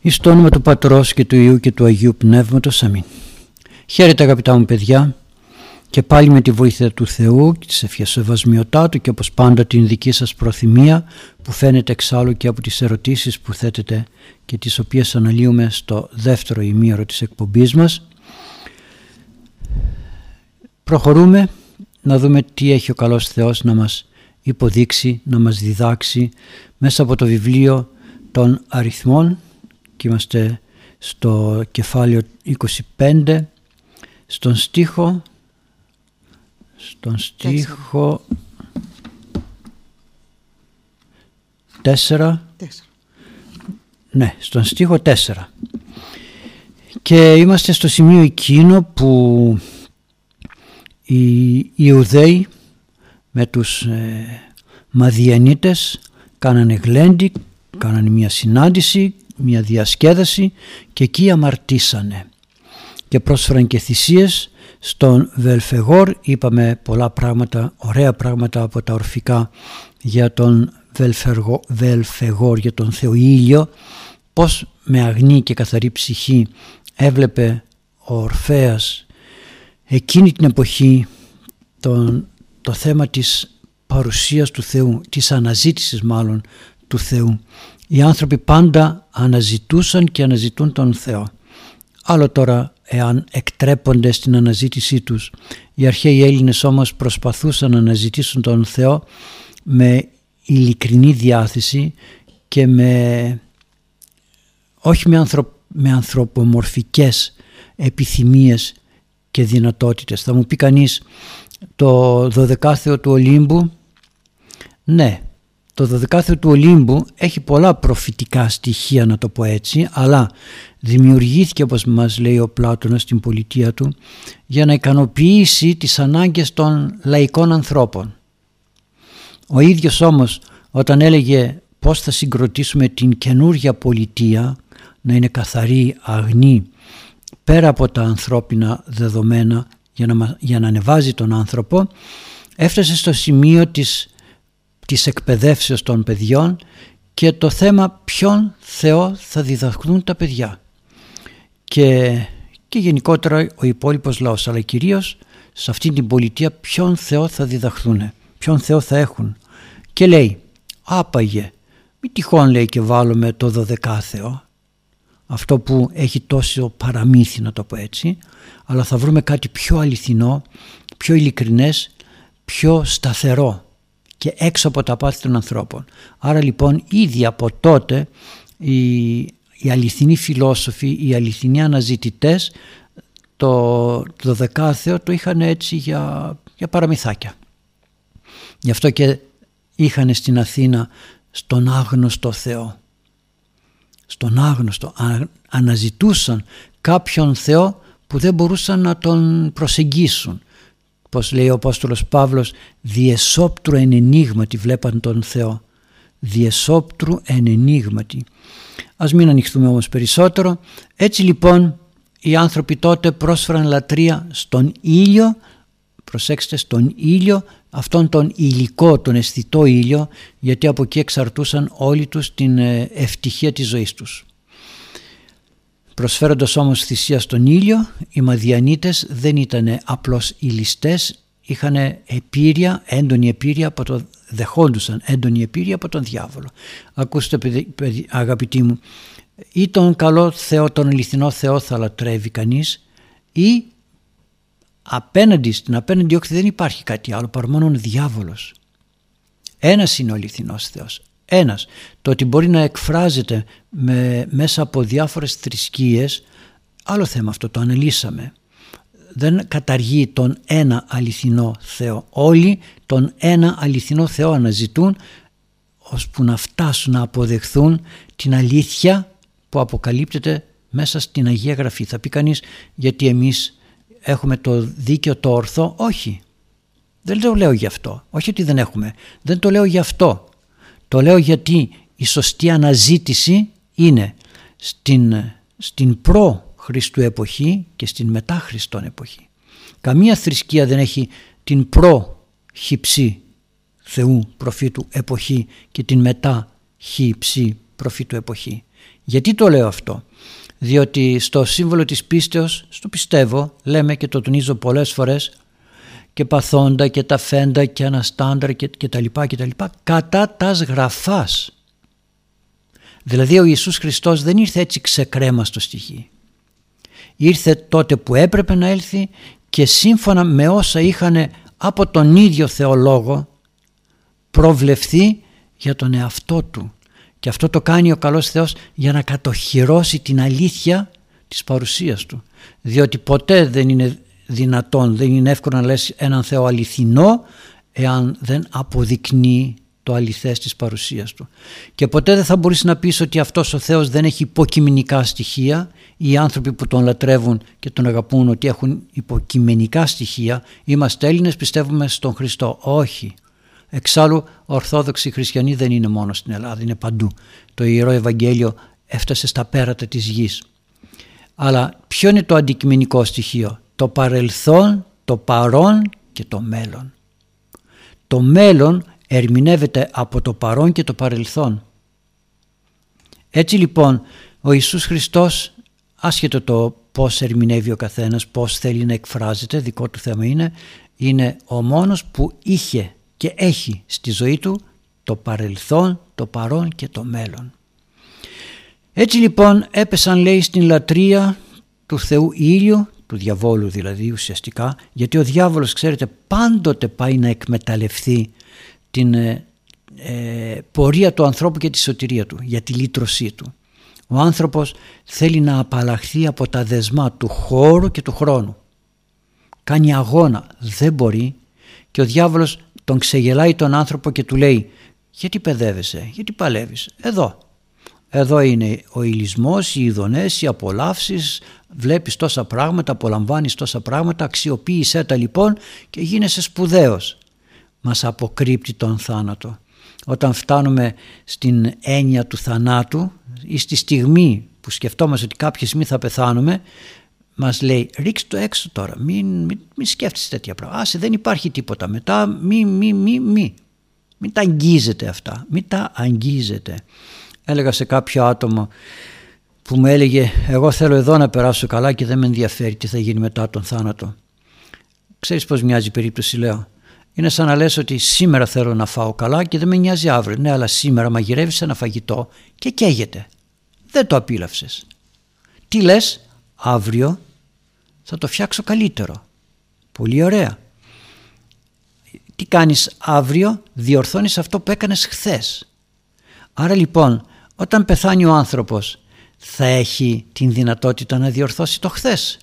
Εις το όνομα του Πατρός και του Ιού και του Αγίου Πνεύματος. Αμήν. Χαίρετε αγαπητά μου παιδιά και πάλι με τη βοήθεια του Θεού και της ευχές σεβασμιωτάτου και όπως πάντα την δική σας προθυμία που φαίνεται εξάλλου και από τις ερωτήσεις που θέτετε και τις οποίες αναλύουμε στο δεύτερο ημίωρο της εκπομπής μας. Προχωρούμε να δούμε τι έχει ο καλός Θεός να μας υποδείξει, να μας διδάξει μέσα από το βιβλίο των αριθμών και είμαστε στο κεφάλαιο 25 στον στίχο στον στίχο 4 ναι στον στίχο 4 και είμαστε στο σημείο εκείνο που οι Ιουδαίοι με τους ε, Μαδιανίτες κάνανε γλέντι, κάνανε μια συνάντηση μια διασκέδαση και εκεί αμαρτήσανε. Και πρόσφεραν και θυσίες στον Βελφεγόρ. Είπαμε πολλά πράγματα, ωραία πράγματα από τα ορφικά για τον Βελφεγόρ, για τον Θεό Ήλιο. Πως με αγνή και καθαρή ψυχή έβλεπε ο Ορφέας εκείνη την εποχή τον, το θέμα της παρουσίας του Θεού, της αναζήτησης μάλλον του Θεού οι άνθρωποι πάντα αναζητούσαν και αναζητούν τον Θεό. Άλλο τώρα εάν εκτρέπονται στην αναζήτησή τους. Οι αρχαίοι Έλληνες όμως προσπαθούσαν να αναζητήσουν τον Θεό με ειλικρινή διάθεση και με όχι με, ανθρω, με ανθρωπομορφικές επιθυμίες και δυνατότητες. Θα μου πει κανείς το δωδεκάθεο του Ολύμπου ναι το δωδεκάθεο του Ολύμπου έχει πολλά προφητικά στοιχεία να το πω έτσι αλλά δημιουργήθηκε όπως μας λέει ο Πλάτωνας στην πολιτεία του για να ικανοποιήσει τις ανάγκες των λαϊκών ανθρώπων. Ο ίδιος όμως όταν έλεγε πώς θα συγκροτήσουμε την καινούργια πολιτεία να είναι καθαρή, αγνή πέρα από τα ανθρώπινα δεδομένα για να, για να ανεβάζει τον άνθρωπο έφτασε στο σημείο της της εκπαιδεύσεως των παιδιών και το θέμα ποιον Θεό θα διδαχθούν τα παιδιά. Και, και γενικότερα ο υπόλοιπος λαός αλλά κυρίως σε αυτή την πολιτεία ποιον Θεό θα διδαχθούν, ποιον Θεό θα έχουν. Και λέει άπαγε μη τυχόν λέει και βάλουμε το δωδεκάθεο αυτό που έχει τόσο παραμύθι να το πω έτσι αλλά θα βρούμε κάτι πιο αληθινό, πιο ειλικρινές, πιο σταθερό και έξω από τα πάθη των ανθρώπων. Άρα λοιπόν ήδη από τότε οι, οι αληθινοί φιλόσοφοι, οι αληθινοί αναζητητές το, το δεκάθεο το είχαν έτσι για, για παραμυθάκια. Γι' αυτό και είχαν στην Αθήνα στον άγνωστο Θεό. Στον άγνωστο. αναζητούσαν κάποιον Θεό που δεν μπορούσαν να τον προσεγγίσουν πως λέει ο Απόστολος Παύλος διεσόπτρου εν ενίγματι βλέπαν τον Θεό διεσόπτρου εν ενίγματι. Ας μην ανοιχτούμε όμως περισσότερο. Έτσι λοιπόν οι άνθρωποι τότε πρόσφεραν λατρεία στον ήλιο. Προσέξτε στον ήλιο αυτόν τον υλικό, τον αισθητό ήλιο γιατί από εκεί εξαρτούσαν όλοι τους την ε, ευτυχία της ζωής τους Προσφέροντας όμως θυσία στον ήλιο, οι Μαδιανίτες δεν ήταν απλώς ηλιστές, είχαν επίρρεια, έντονη επίρρεια από το δεχόντουσαν έντονη επίρρεια από τον διάβολο. Ακούστε αγαπητοί μου, ή τον καλό Θεό, τον αληθινό Θεό θα λατρεύει κανείς ή απέναντι στην απέναντι όχι δεν υπάρχει κάτι άλλο παρά μόνο ο διάβολος. Ένας είναι ο αληθινός Θεός, ένας, το ότι μπορεί να εκφράζεται με, μέσα από διάφορες θρησκείες, άλλο θέμα αυτό, το αναλύσαμε. Δεν καταργεί τον ένα αληθινό Θεό. Όλοι τον ένα αληθινό Θεό αναζητούν ώσπου να φτάσουν να αποδεχθούν την αλήθεια που αποκαλύπτεται μέσα στην Αγία Γραφή. Θα πει κανείς γιατί εμείς έχουμε το δίκαιο το ορθό. Όχι. Δεν το λέω γι' αυτό. Όχι ότι δεν έχουμε. Δεν το λέω γι' αυτό. Το λέω γιατί η σωστή αναζήτηση είναι στην, στην προ Χριστού εποχή και στην μετά Χριστόν εποχή. Καμία θρησκεία δεν έχει την προ-χυψή Θεού προφήτου εποχή και την μετά χυψή προφήτου εποχή. Γιατί το λέω αυτό; Διότι στο σύμβολο της πίστεως, στο πιστεύω, λέμε και το τονίζω πολλές φορές, και παθόντα και τα φέντα και αναστάντρα και, και τα λοιπά και τα λοιπά, κατά τας γραφάς. Δηλαδή ο Ιησούς Χριστός δεν ήρθε έτσι ξεκρέμα στο στοιχείο. Ήρθε τότε που έπρεπε να έλθει και σύμφωνα με όσα είχαν από τον ίδιο θεολόγο προβλεφθεί για τον εαυτό του. Και αυτό το κάνει ο καλός Θεός για να κατοχυρώσει την αλήθεια της παρουσίας του. Διότι ποτέ δεν είναι δυνατόν, δεν είναι εύκολο να λες έναν Θεό αληθινό εάν δεν αποδεικνύει το αληθές της παρουσίας του. Και ποτέ δεν θα μπορείς να πεις ότι αυτός ο Θεός δεν έχει υποκειμενικά στοιχεία. Οι άνθρωποι που τον λατρεύουν και τον αγαπούν ότι έχουν υποκειμενικά στοιχεία. Είμαστε Έλληνες, πιστεύουμε στον Χριστό. Όχι. Εξάλλου, Ορθόδοξοι Χριστιανοί δεν είναι μόνο στην Ελλάδα, είναι παντού. Το Ιερό Ευαγγέλιο έφτασε στα πέρατα της γης. Αλλά ποιο είναι το αντικειμενικό στοιχείο; Το παρελθόν, το παρόν και το μέλλον. Το μέλλον ερμηνεύεται από το παρόν και το παρελθόν. Έτσι λοιπόν ο Ιησούς Χριστός άσχετο το πώς ερμηνεύει ο καθένας, πώς θέλει να εκφράζεται, δικό του θέμα είναι, είναι ο μόνος που είχε και έχει στη ζωή του το παρελθόν, το παρόν και το μέλλον. Έτσι λοιπόν έπεσαν λέει στην λατρεία του Θεού Ήλιου, του διαβόλου δηλαδή ουσιαστικά, γιατί ο διάβολος ξέρετε πάντοτε πάει να εκμεταλλευτεί την ε, ε, πορεία του ανθρώπου και τη σωτηρία του, για τη λύτρωσή του. Ο άνθρωπος θέλει να απαλλαχθεί από τα δεσμά του χώρου και του χρόνου. Κάνει αγώνα, δεν μπορεί και ο διάβολος τον ξεγελάει τον άνθρωπο και του λέει γιατί παιδεύεσαι, γιατί παλεύεις, εδώ. Εδώ είναι ο ηλισμός, οι ειδονές, οι απολαύσεις, βλέπεις τόσα πράγματα, απολαμβάνεις τόσα πράγματα, αξιοποίησέ τα λοιπόν και γίνεσαι σπουδαίος μας αποκρύπτει τον θάνατο. Όταν φτάνουμε στην έννοια του θανάτου ή στη στιγμή που σκεφτόμαστε ότι κάποια στιγμή θα πεθάνουμε μας λέει ρίξτε το έξω τώρα, μην, μην, μην σκέφτεσαι τέτοια πράγματα. Άσε δεν υπάρχει τίποτα μετά, μη, μη, μη, μη. Μην τα αγγίζετε αυτά, μην τα αγγίζετε. Έλεγα σε κάποιο άτομο που μου έλεγε εγώ θέλω εδώ να περάσω καλά και δεν με ενδιαφέρει τι θα γίνει μετά τον θάνατο. Ξέρεις πως μοιάζει η περίπτωση λέω. Είναι σαν να λες ότι σήμερα θέλω να φάω καλά και δεν με νοιάζει αύριο. Ναι, αλλά σήμερα μαγειρεύεις ένα φαγητό και καίγεται. Δεν το απίλαυσες. Τι λες, αύριο θα το φτιάξω καλύτερο. Πολύ ωραία. Τι κάνεις αύριο, διορθώνεις αυτό που έκανες χθες. Άρα λοιπόν, όταν πεθάνει ο άνθρωπος, θα έχει την δυνατότητα να διορθώσει το χθες;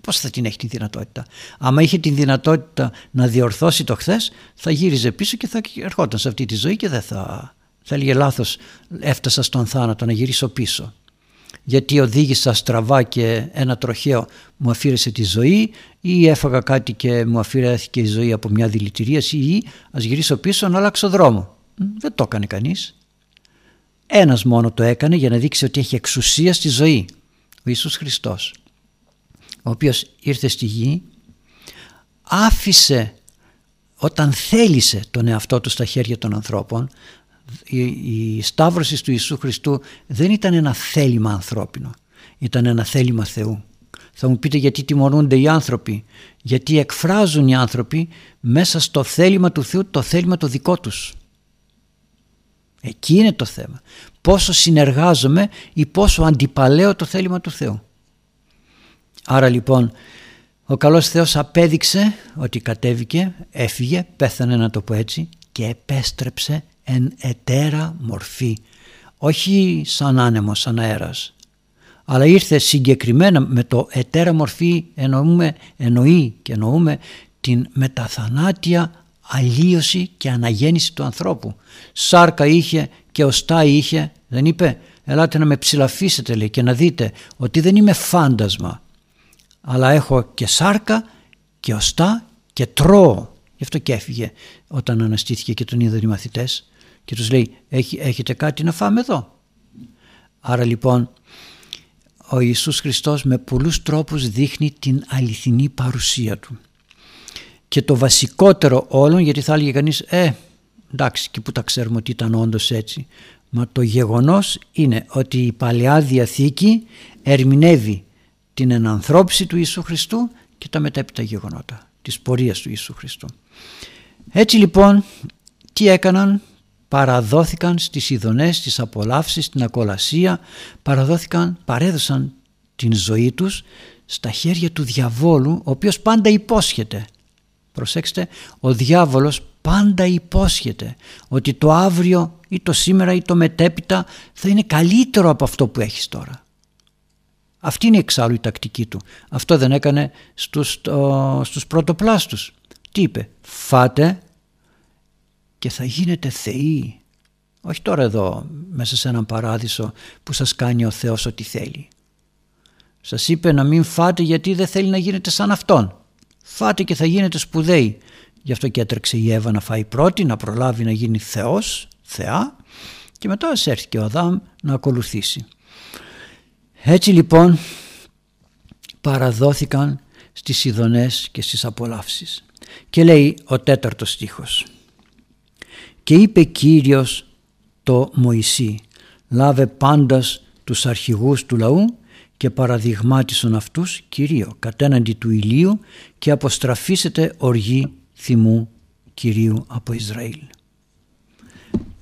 Πώς θα την έχει τη δυνατότητα; Άμα είχε την δυνατότητα να διορθώσει το χθες, θα γύριζε πίσω και θα ερχόταν σε αυτή τη ζωή και δεν θα, θα έλεγε λάθος έφτασα στον θάνατο να γυρίσω πίσω. Γιατί οδήγησα στραβά και ένα τροχαίο μου αφήρεσε τη ζωή ή έφαγα κάτι και μου αφήρεθηκε η ζωή από μια δηλητηρίαση ή ας γυρίσω πίσω να αλλάξω δρόμο. Δεν το έκανε κανείς. Ένας μόνο το έκανε για να δείξει ότι έχει εξουσία στη ζωή. Ο Ιησούς Χριστός ο οποίος ήρθε στη γη άφησε όταν θέλησε τον εαυτό του στα χέρια των ανθρώπων η, η σταύρωση του Ιησού Χριστού δεν ήταν ένα θέλημα ανθρώπινο ήταν ένα θέλημα Θεού θα μου πείτε γιατί τιμωρούνται οι άνθρωποι γιατί εκφράζουν οι άνθρωποι μέσα στο θέλημα του Θεού το θέλημα το δικό τους εκεί είναι το θέμα πόσο συνεργάζομαι ή πόσο αντιπαλέω το θέλημα του Θεού Άρα λοιπόν ο καλός Θεός απέδειξε ότι κατέβηκε, έφυγε, πέθανε να το πω έτσι και επέστρεψε εν ετέρα μορφή. Όχι σαν άνεμος, σαν αέρας. Αλλά ήρθε συγκεκριμένα με το ετέρα μορφή εννοούμε, εννοεί και εννοούμε την μεταθανάτια αλλίωση και αναγέννηση του ανθρώπου. Σάρκα είχε και οστά είχε, δεν είπε, ελάτε να με ψηλαφίσετε λέει και να δείτε ότι δεν είμαι φάντασμα αλλά έχω και σάρκα και οστά και τρώω. Γι' αυτό και έφυγε όταν αναστήθηκε και τον είδαν οι μαθητές και τους λέει έχετε κάτι να φάμε εδώ; Άρα λοιπόν ο Ιησούς Χριστός με πολλούς τρόπους δείχνει την αληθινή παρουσία Του. Και το βασικότερο όλων, γιατί θα έλεγε κανείς, ε, εντάξει και που τα ξέρουμε ότι ήταν όντως έτσι, μα το γεγονός είναι ότι η Παλαιά Διαθήκη ερμηνεύει την ενανθρώπιση του Ιησού Χριστού και τα μετέπειτα γεγονότα της πορείας του Ιησού Χριστού. Έτσι λοιπόν τι έκαναν; Παραδόθηκαν στις ειδονές, στις απολαύσεις, στην ακολασία, παραδόθηκαν, παρέδωσαν την ζωή τους στα χέρια του διαβόλου, ο οποίος πάντα υπόσχεται. Προσέξτε, ο διάβολος πάντα υπόσχεται ότι το αύριο ή το σήμερα ή το μετέπειτα θα είναι καλύτερο από αυτό που έχεις τώρα. Αυτή είναι εξάλλου η τακτική του. Αυτό δεν έκανε στους, το, στους πρωτοπλάστους. Τι είπε, φάτε και θα γίνετε θεοί. Όχι τώρα εδώ μέσα σε έναν παράδεισο που σας κάνει ο Θεός ό,τι θέλει. Σας είπε να μην φάτε γιατί δεν θέλει να γίνετε σαν Αυτόν. Φάτε και θα γίνετε σπουδαίοι. Γι' αυτό και έτρεξε η Εύα να φάει πρώτη, να προλάβει να γίνει Θεός, Θεά και μετά έρθει και ο Αδάμ να ακολουθήσει. Έτσι λοιπόν παραδόθηκαν στις ειδονές και στις απολαύσεις. Και λέει ο τέταρτος στίχος και είπε Κύριος το Μωυσή «Λάβε πάντας τους αρχηγούς του λαού και παραδειγμάτισον αυτούς Κυρίο κατέναντι του ηλίου και αποστραφίσετε οργή θυμού Κυρίου από Ισραήλ».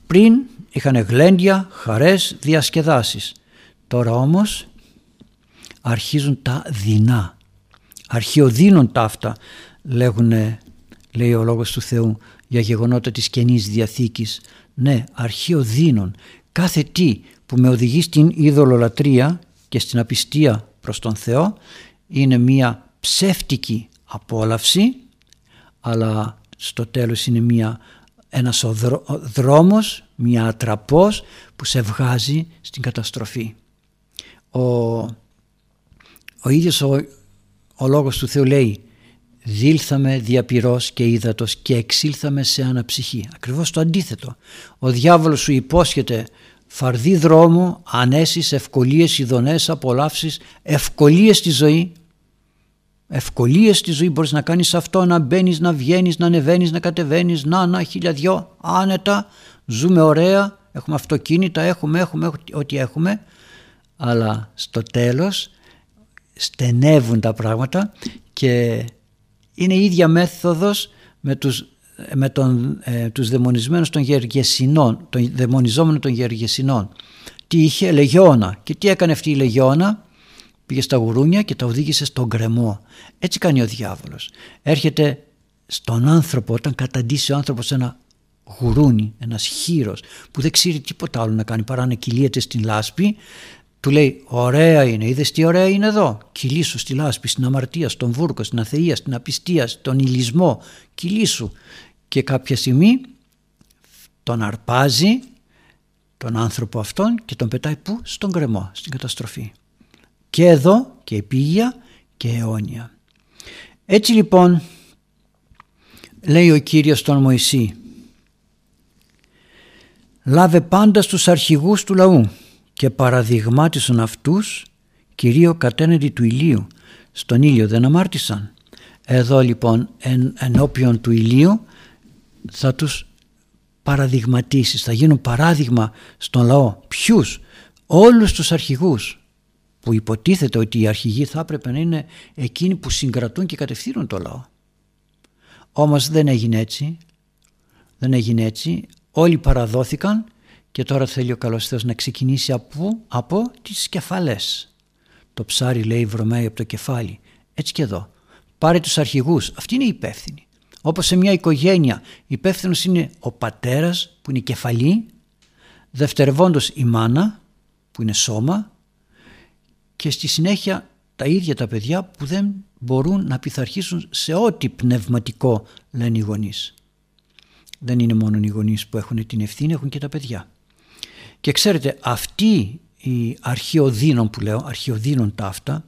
Πριν είχαν γλέντια, χαρές, διασκεδάσεις. Τώρα όμως αρχίζουν τα δεινά. Αρχαιοδίνουν τα αυτά λέγουν, λέει ο Λόγος του Θεού για γεγονότα της Καινής Διαθήκης. Ναι, αρχείο δίνων. Κάθε τι που με οδηγεί στην είδωλολατρεία και στην απιστία προς τον Θεό είναι μία ψεύτικη απόλαυση αλλά στο τέλος είναι μία, ένας ο δρόμος, μία ατραπός που σε βγάζει στην καταστροφή. Ο, ο ίδιος ο, ο Λόγος του Θεού λέει δήλθαμε διαπυρός και ύδατος και εξήλθαμε σε αναψυχή. Ακριβώς το αντίθετο. Ο διάβολος σου υπόσχεται φαρδί δρόμο, ανέσεις, ευκολίες, ειδονές, απολαύσεις, ευκολίες στη ζωή. Ευκολίες στη ζωή μπορείς να κάνεις αυτό, να μπαίνεις, να βγαίνεις, να ανεβαίνεις, να κατεβαίνεις, να, να, χιλιαδιό, άνετα, ζούμε ωραία, έχουμε αυτοκίνητα, έχουμε, έχουμε, ό,τι έχουμε, αλλά στο τέλος στενεύουν τα πράγματα και είναι η ίδια μέθοδος με τους, με τον, ε, τους δαιμονισμένους των γεργεσινών, των δαιμονιζόμενων των γεργεσινών. Τι είχε λεγιώνα και τι έκανε αυτή η λεγιώνα; Πήγε στα γουρούνια και τα οδήγησε στον κρεμό. Έτσι κάνει ο διάβολος. Έρχεται στον άνθρωπο όταν καταντήσει ο άνθρωπος ένα γουρούνι, ένας χείρος που δεν ξέρει τίποτα άλλο να κάνει παρά να κυλίεται στην λάσπη του λέει ωραία είναι, είδες τι ωραία είναι εδώ; Κυλήσου στη λάσπη, στην αμαρτία, στον βούρκο, στην αθεία, στην απιστία, στον ηλισμό. Κυλήσου. Και κάποια στιγμή τον αρπάζει τον άνθρωπο αυτόν και τον πετάει πού; Στον κρεμό, στην καταστροφή. Και εδώ και επίγεια και αιώνια. Έτσι λοιπόν λέει ο Κύριος τον Μωυσή «Λάβε πάντα στους αρχηγούς του λαού και παραδειγμάτισαν αυτούς κυρίω κατέναντι του ηλίου. Στον ήλιο δεν αμάρτησαν. Εδώ λοιπόν εν, ενώπιον του ηλίου θα τους παραδειγματίσεις, θα γίνουν παράδειγμα στον λαό. Ποιους; Όλους τους αρχηγούς που υποτίθεται ότι οι αρχηγοί θα έπρεπε να είναι εκείνοι που συγκρατούν και κατευθύνουν το λαό. Όμως δεν έγινε έτσι. Δεν έγινε έτσι. Όλοι παραδόθηκαν και τώρα θέλει ο καλός Θεός να ξεκινήσει από, από τις κεφαλές. Το ψάρι λέει βρωμάει από το κεφάλι. Έτσι και εδώ. Πάρε τους αρχηγούς. Αυτή είναι η υπεύθυνη. Όπως σε μια οικογένεια υπεύθυνος είναι ο πατέρας που είναι η κεφαλή, δευτερευόντως η μάνα που είναι σώμα και στη συνέχεια τα ίδια τα παιδιά που δεν μπορούν να πειθαρχήσουν σε ό,τι πνευματικό λένε οι γονείς. Δεν είναι μόνο οι γονείς που έχουν την ευθύνη, έχουν και τα παιδιά. Και ξέρετε αυτοί οι αρχαιοδίνων που λέω, αρχαιοδίνων ταύτα,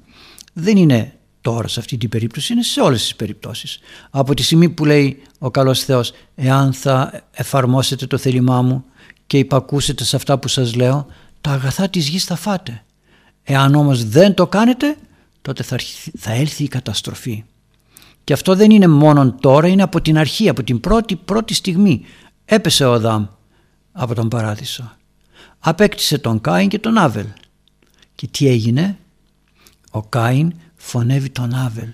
δεν είναι τώρα σε αυτή την περίπτωση, είναι σε όλες τις περιπτώσεις. Από τη στιγμή που λέει ο καλός Θεός, εάν θα εφαρμόσετε το θέλημά μου και υπακούσετε σε αυτά που σας λέω, τα αγαθά της γης θα φάτε. Εάν όμως δεν το κάνετε τότε θα, θα έλθει η καταστροφή. Και αυτό δεν είναι μόνο τώρα, είναι από την αρχή, από την πρώτη πρώτη στιγμή. Έπεσε ο Αδάμ από τον παράδεισο. Απέκτησε τον Κάιν και τον Άβελ. Και τι έγινε, ο Κάιν φωνεύει τον Άβελ.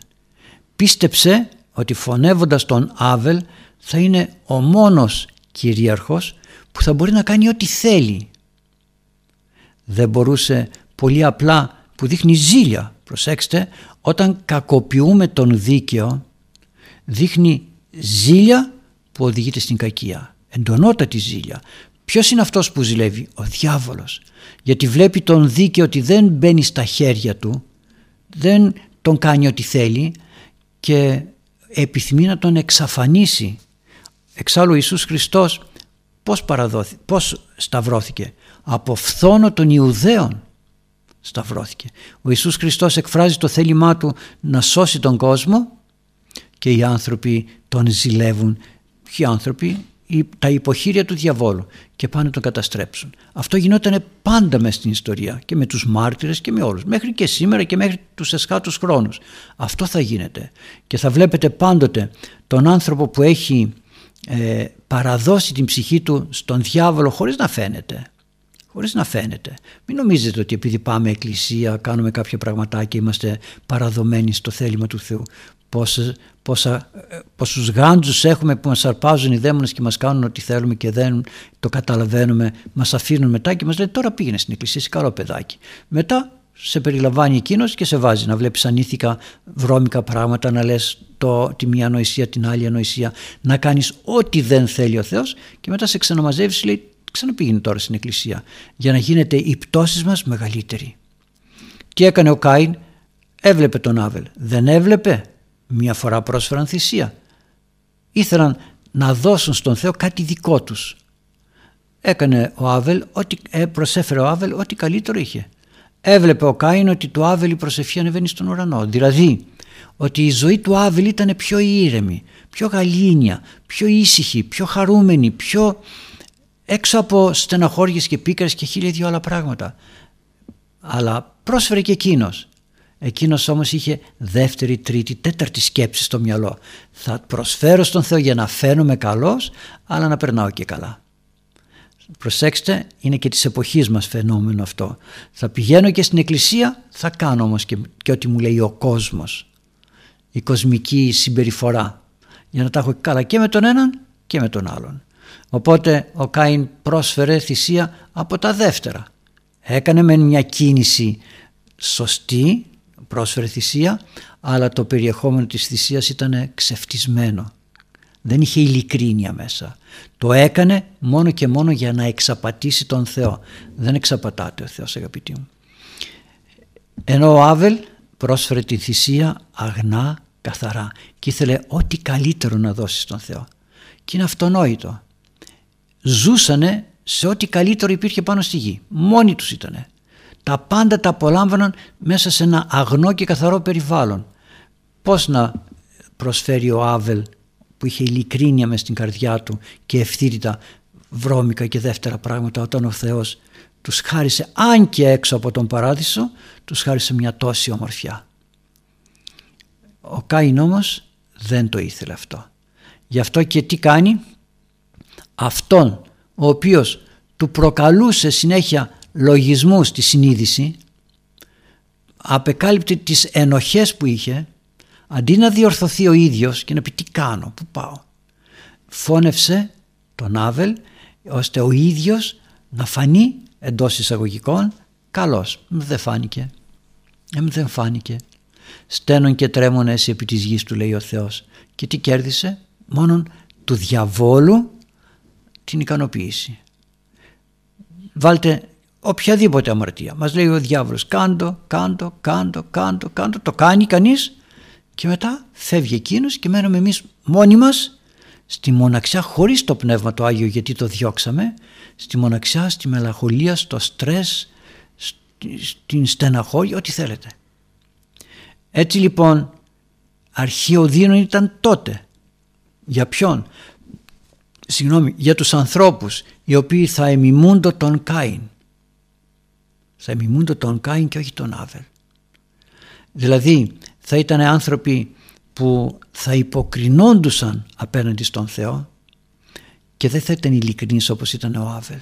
Πίστεψε ότι φωνεύοντας τον Άβελ θα είναι ο μόνος κυρίαρχος που θα μπορεί να κάνει ό,τι θέλει. Δεν μπορούσε πολύ απλά που δείχνει ζήλια. Προσέξτε, όταν κακοποιούμε τον δίκαιο δείχνει ζήλια που οδηγείται στην κακία. Εντονότατη ζήλια. Ποιος είναι αυτός που ζηλεύει, ο διάβολος. Γιατί βλέπει τον δίκαιο ότι δεν μπαίνει στα χέρια του, δεν τον κάνει ό,τι θέλει και επιθυμεί να τον εξαφανίσει. Εξάλλου ο Ιησούς Χριστός πώς, παραδόθη, πώς σταυρώθηκε; Από φθόνο των Ιουδαίων σταυρώθηκε. Ο Ιησούς Χριστός εκφράζει το θέλημά του να σώσει τον κόσμο και οι άνθρωποι τον ζηλεύουν. Ποιοι άνθρωποι, τα υποχείρια του διαβόλου και πάνε να τον καταστρέψουν. Αυτό γινόταν πάντα μες στην ιστορία και με τους μάρτυρες και με όλους. Μέχρι και σήμερα και μέχρι τους εσχάτους χρόνους. Αυτό θα γίνεται. Και θα βλέπετε πάντοτε τον άνθρωπο που έχει ε, παραδώσει την ψυχή του στον διάβολο χωρίς να φαίνεται. Χωρίς να φαίνεται. Μην νομίζετε ότι επειδή πάμε εκκλησία, κάνουμε κάποια πραγματάκια, είμαστε παραδομένοι στο θέλημα του Θεού πόσα, πόσα, πόσους γάντζους έχουμε που μας αρπάζουν οι δαίμονες και μας κάνουν ό,τι θέλουμε και δεν το καταλαβαίνουμε, μας αφήνουν μετά και μας λένε τώρα πήγαινε στην εκκλησία, είσαι καλό παιδάκι. Μετά σε περιλαμβάνει εκείνος και σε βάζει να βλέπεις ανήθικα βρώμικα πράγματα, να λες το, τη μία ανοησία, την άλλη ανοησία, να κάνεις ό,τι δεν θέλει ο Θεός και μετά σε ξαναμαζεύεις λέει ξαναπήγαινε τώρα στην εκκλησία για να γίνεται η πτώση μας μεγαλύτερη. Τι έκανε ο Κάιν, έβλεπε τον Άβελ, δεν έβλεπε, Μία φορά πρόσφεραν θυσία. Ήθελαν να δώσουν στον Θεό κάτι δικό τους. Έκανε ο Άβελ, ό,τι, ε, προσέφερε ο Άβελ ό,τι καλύτερο είχε. Έβλεπε ο Κάιν ότι του Άβελ η προσευχή ανεβαίνει στον ουρανό. Δηλαδή ότι η ζωή του Άβελ ήταν πιο ήρεμη, πιο γαλήνια, πιο ήσυχη, πιο χαρούμενη, πιο έξω από στεναχώριες και πίκρες και χίλια δυο άλλα πράγματα. Αλλά πρόσφερε και εκείνος Εκείνος όμως είχε δεύτερη, τρίτη, τέταρτη σκέψη στο μυαλό. Θα προσφέρω στον Θεό για να φαίνομαι καλός, αλλά να περνάω και καλά. Προσέξτε, είναι και της εποχής μας φαινόμενο αυτό. Θα πηγαίνω και στην εκκλησία, θα κάνω όμως και, και ό,τι μου λέει ο κόσμος. Η κοσμική συμπεριφορά. Για να τα έχω καλά και με τον έναν και με τον άλλον. Οπότε ο Κάιν πρόσφερε θυσία από τα δεύτερα. Έκανε με μια κίνηση σωστή πρόσφερε θυσία αλλά το περιεχόμενο της θυσίας ήταν ξεφτισμένο. Δεν είχε ειλικρίνεια μέσα. Το έκανε μόνο και μόνο για να εξαπατήσει τον Θεό. Δεν εξαπατάται ο Θεός αγαπητοί μου. Ενώ ο Άβελ πρόσφερε τη θυσία αγνά, καθαρά και ήθελε ό,τι καλύτερο να δώσει στον Θεό. Και είναι αυτονόητο. Ζούσανε σε ό,τι καλύτερο υπήρχε πάνω στη γη. Μόνοι τους ήτανε τα πάντα τα απολάμβαναν μέσα σε ένα αγνό και καθαρό περιβάλλον. Πώς να προσφέρει ο Άβελ που είχε ειλικρίνεια μες στην καρδιά του και ευθύτητα βρώμικα και δεύτερα πράγματα όταν ο Θεός τους χάρισε αν και έξω από τον παράδεισο τους χάρισε μια τόση ομορφιά. Ο Κάιν όμως δεν το ήθελε αυτό. Γι' αυτό και τι κάνει; Αυτόν ο οποίος του προκαλούσε συνέχεια λογισμούς στη συνείδηση απεκάλυπτε τις ενοχές που είχε αντί να διορθωθεί ο ίδιος και να πει τι κάνω, πού πάω φώνευσε τον Άβελ ώστε ο ίδιος να φανεί εντός εισαγωγικών καλός δεν φάνηκε ε, δεν φάνηκε στένον και τρέμον εσύ επί της γης του λέει ο Θεός. Και τι κέρδισε μόνον του διαβόλου την ικανοποίηση. Βάλτε οποιαδήποτε αμαρτία. Μας λέει ο διάβολος κάντο, κάντο, κάντο, κάντο, κάντο. Το κάνει κανείς και μετά φεύγει εκείνος και μένουμε εμείς μόνοι μας στη μοναξιά χωρίς το Πνεύμα το Άγιο γιατί το διώξαμε στη μοναξιά, στη μελαγχολία, στο στρες, στην στεναχώρια, ό,τι θέλετε. Έτσι λοιπόν αρχαίο δίνον ήταν τότε. Για ποιον; Συγγνώμη, για τους ανθρώπους οι οποίοι θα εμιμούντο τον Κάιν Θα μιμούνται τον Κάιν και όχι τον Άβελ. Δηλαδή θα ήταν άνθρωποι που θα υποκρινόντουσαν απέναντι στον Θεό και δεν θα ήταν ειλικρινείς όπως ήταν ο Άβελ.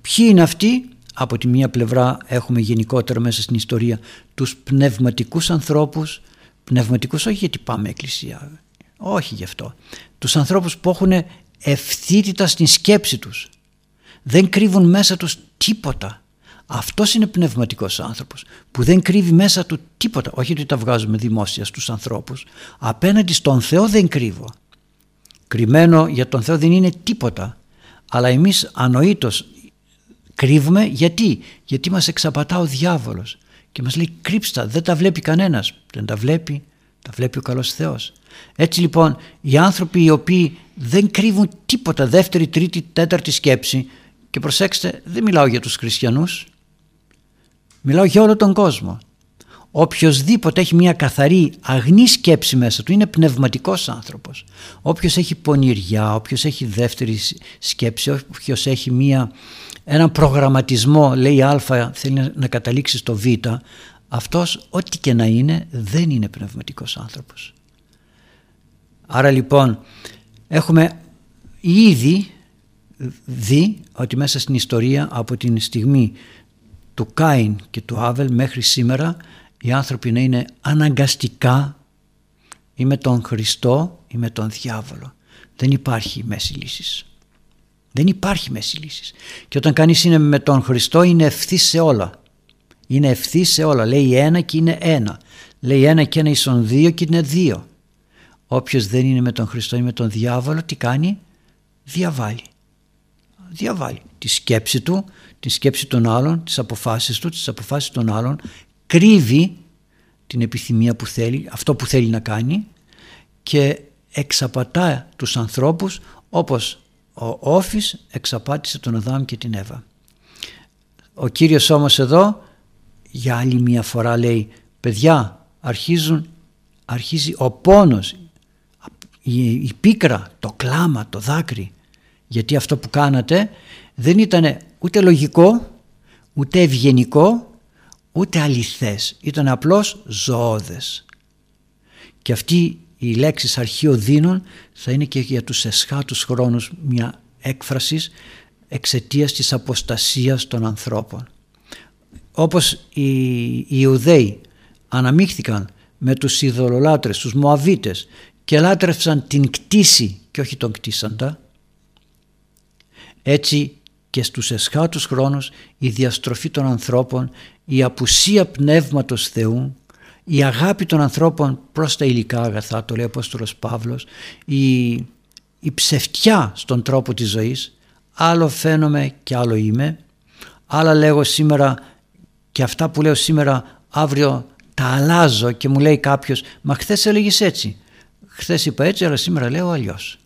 Ποιοι είναι αυτοί; Από τη μία πλευρά έχουμε γενικότερα μέσα στην ιστορία τους πνευματικούς ανθρώπους πνευματικούς όχι γιατί πάμε εκκλησία όχι γι' αυτό τους ανθρώπους που έχουν ευθύτητα στην σκέψη τους δεν κρύβουν μέσα τους τίποτα αυτός είναι πνευματικός άνθρωπος που δεν κρύβει μέσα του τίποτα όχι ότι τα βγάζουμε δημόσια στους ανθρώπους. Απέναντι στον Θεό δεν κρύβω. Κρυμμένο για τον Θεό δεν είναι τίποτα αλλά εμείς ανοήτως κρύβουμε. Γιατί; Γιατί μας εξαπατά ο διάβολος και μας λέει κρύψτα δεν τα βλέπει κανένας δεν τα βλέπει τα βλέπει ο καλός Θεός έτσι λοιπόν οι άνθρωποι οι οποίοι δεν κρύβουν τίποτα δεύτερη, τρίτη, τέταρτη σκέψη και προσέξτε δεν μιλάω για τους χριστιανούς μιλάω για όλο τον κόσμο Οποιοςδήποτε έχει μια καθαρή αγνή σκέψη μέσα του είναι πνευματικός άνθρωπος. Όποιος έχει πονηριά, όποιος έχει δεύτερη σκέψη, όποιος έχει μια, έναν προγραμματισμό λέει α θέλει να καταλήξει στο β αυτός ό,τι και να είναι δεν είναι πνευματικός άνθρωπος. Άρα λοιπόν έχουμε ήδη δει ότι μέσα στην ιστορία από την στιγμή του Κάιν και του Άβελ μέχρι σήμερα οι άνθρωποι να είναι αναγκαστικά ή με τον Χριστό ή με τον διάβολο. Δεν υπάρχει μέση λύσης. Δεν υπάρχει μέση λύσης. Και όταν κανείς είναι με τον Χριστό είναι ευθύς σε όλα. Είναι ευθύς σε όλα. Λέει ένα και είναι ένα. Λέει ένα και ένα ίσον δύο και είναι δύο. Όποιος δεν είναι με τον Χριστό ή με τον διάβολο τι κάνει; Διαβάλει. Διαβάλει τη σκέψη του, τη σκέψη των άλλων, τις αποφάσεις του, τις αποφάσεις των άλλων κρύβει την επιθυμία που θέλει, αυτό που θέλει να κάνει και εξαπατά τους ανθρώπους όπως ο Όφης εξαπάτησε τον Αδάμ και την Εύα. Ο Κύριος όμως εδώ για άλλη μια φορά λέει παιδιά αρχίζουν, αρχίζει ο πόνος, η, η πίκρα, το κλάμα, το δάκρυ γιατί αυτό που κάνατε δεν ήταν ούτε λογικό ούτε ευγενικό ούτε αληθές, ήταν απλώς ζωώδες. Και αυτή η λέξη αρχείο δίνων θα είναι και για τους εσχάτους χρόνους μια έκφρασης εξαιτίας της αποστασίας των ανθρώπων. Όπως οι Ιουδαίοι αναμίχθηκαν με τους ειδωλολάτρες, τους Μωαβίτες και λάτρευσαν την κτήση και όχι τον κτίσαντα, έτσι και στους εσχάτους χρόνους η διαστροφή των ανθρώπων, η απουσία πνεύματος Θεού, η αγάπη των ανθρώπων προς τα υλικά αγαθά, το λέει ο Απόστολος Παύλος, η, η ψευτιά στον τρόπο της ζωής, άλλο φαίνομαι και άλλο είμαι, άλλα λέγω σήμερα και αυτά που λέω σήμερα αύριο τα αλλάζω και μου λέει κάποιος «Μα χθες έλεγες έτσι». Χθες είπα έτσι αλλά σήμερα λέω αλλιώς.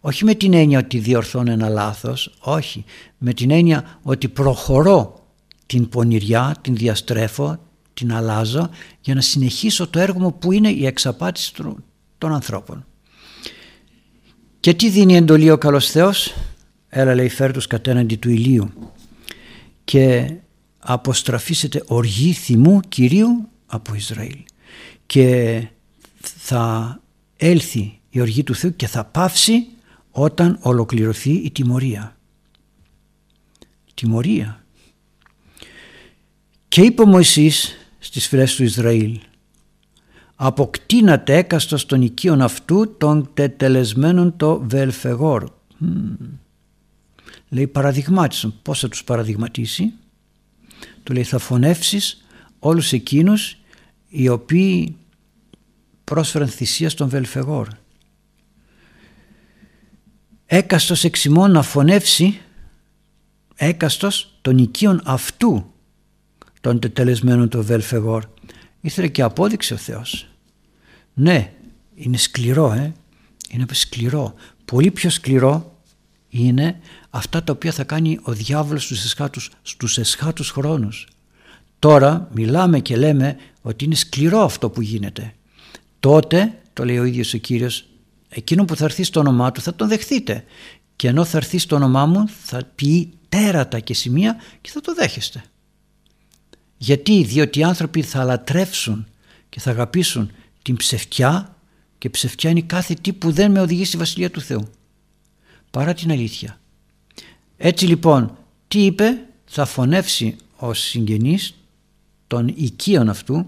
Όχι με την έννοια ότι διορθώνω ένα λάθος, όχι. Με την έννοια ότι προχωρώ την πονηριά, την διαστρέφω, την αλλάζω για να συνεχίσω το έργο μου που είναι η εξαπάτηση των ανθρώπων. Και τι δίνει εντολή ο καλός Θεός, έλα λέει φέρ τους κατέναντι του ηλίου και αποστραφήσετε οργή θυμού Κυρίου από Ισραήλ και θα έλθει η οργή του Θεού και θα πάυσει όταν ολοκληρωθεί η τιμωρία. Τιμωρία. Και είπε ο Μωυσής στις φυλές του Ισραήλ αποκτήνατε έκαστος των οικείων αυτού των τετελεσμένων το Βελφεγόρ. Λέει παραδειγμάτισαν. Πώς θα τους παραδειγματίσει; Του λέει θα φωνεύσεις όλους εκείνους οι οποίοι πρόσφεραν θυσία στον Βελφεγόρ έκαστος εξημών να φωνεύσει έκαστος των οικείων αυτού των τετελεσμένων του Βελφεγόρ. Ήθελε και απόδειξε ο Θεός. Ναι είναι σκληρό ε; είναι σκληρό. Πολύ πιο σκληρό είναι αυτά τα οποία θα κάνει ο διάβολος στους εσχάτους, στους εσχάτους χρόνους. Τώρα μιλάμε και λέμε ότι είναι σκληρό αυτό που γίνεται. Τότε το λέει ο ίδιος ο Κύριος εκείνο που θα έρθει στο όνομά του θα τον δεχθείτε και ενώ θα έρθει στο όνομά μου θα πει τέρατα και σημεία και θα το δέχεστε. Γιατί, διότι οι άνθρωποι θα λατρεύσουν και θα αγαπήσουν την ψευτιά και ψευτιά είναι κάθε τι που δεν με οδηγεί στη Βασιλεία του Θεού. Παρά την αλήθεια. Έτσι λοιπόν, τι είπε, θα φωνεύσει ο συγγενής των οικείων αυτού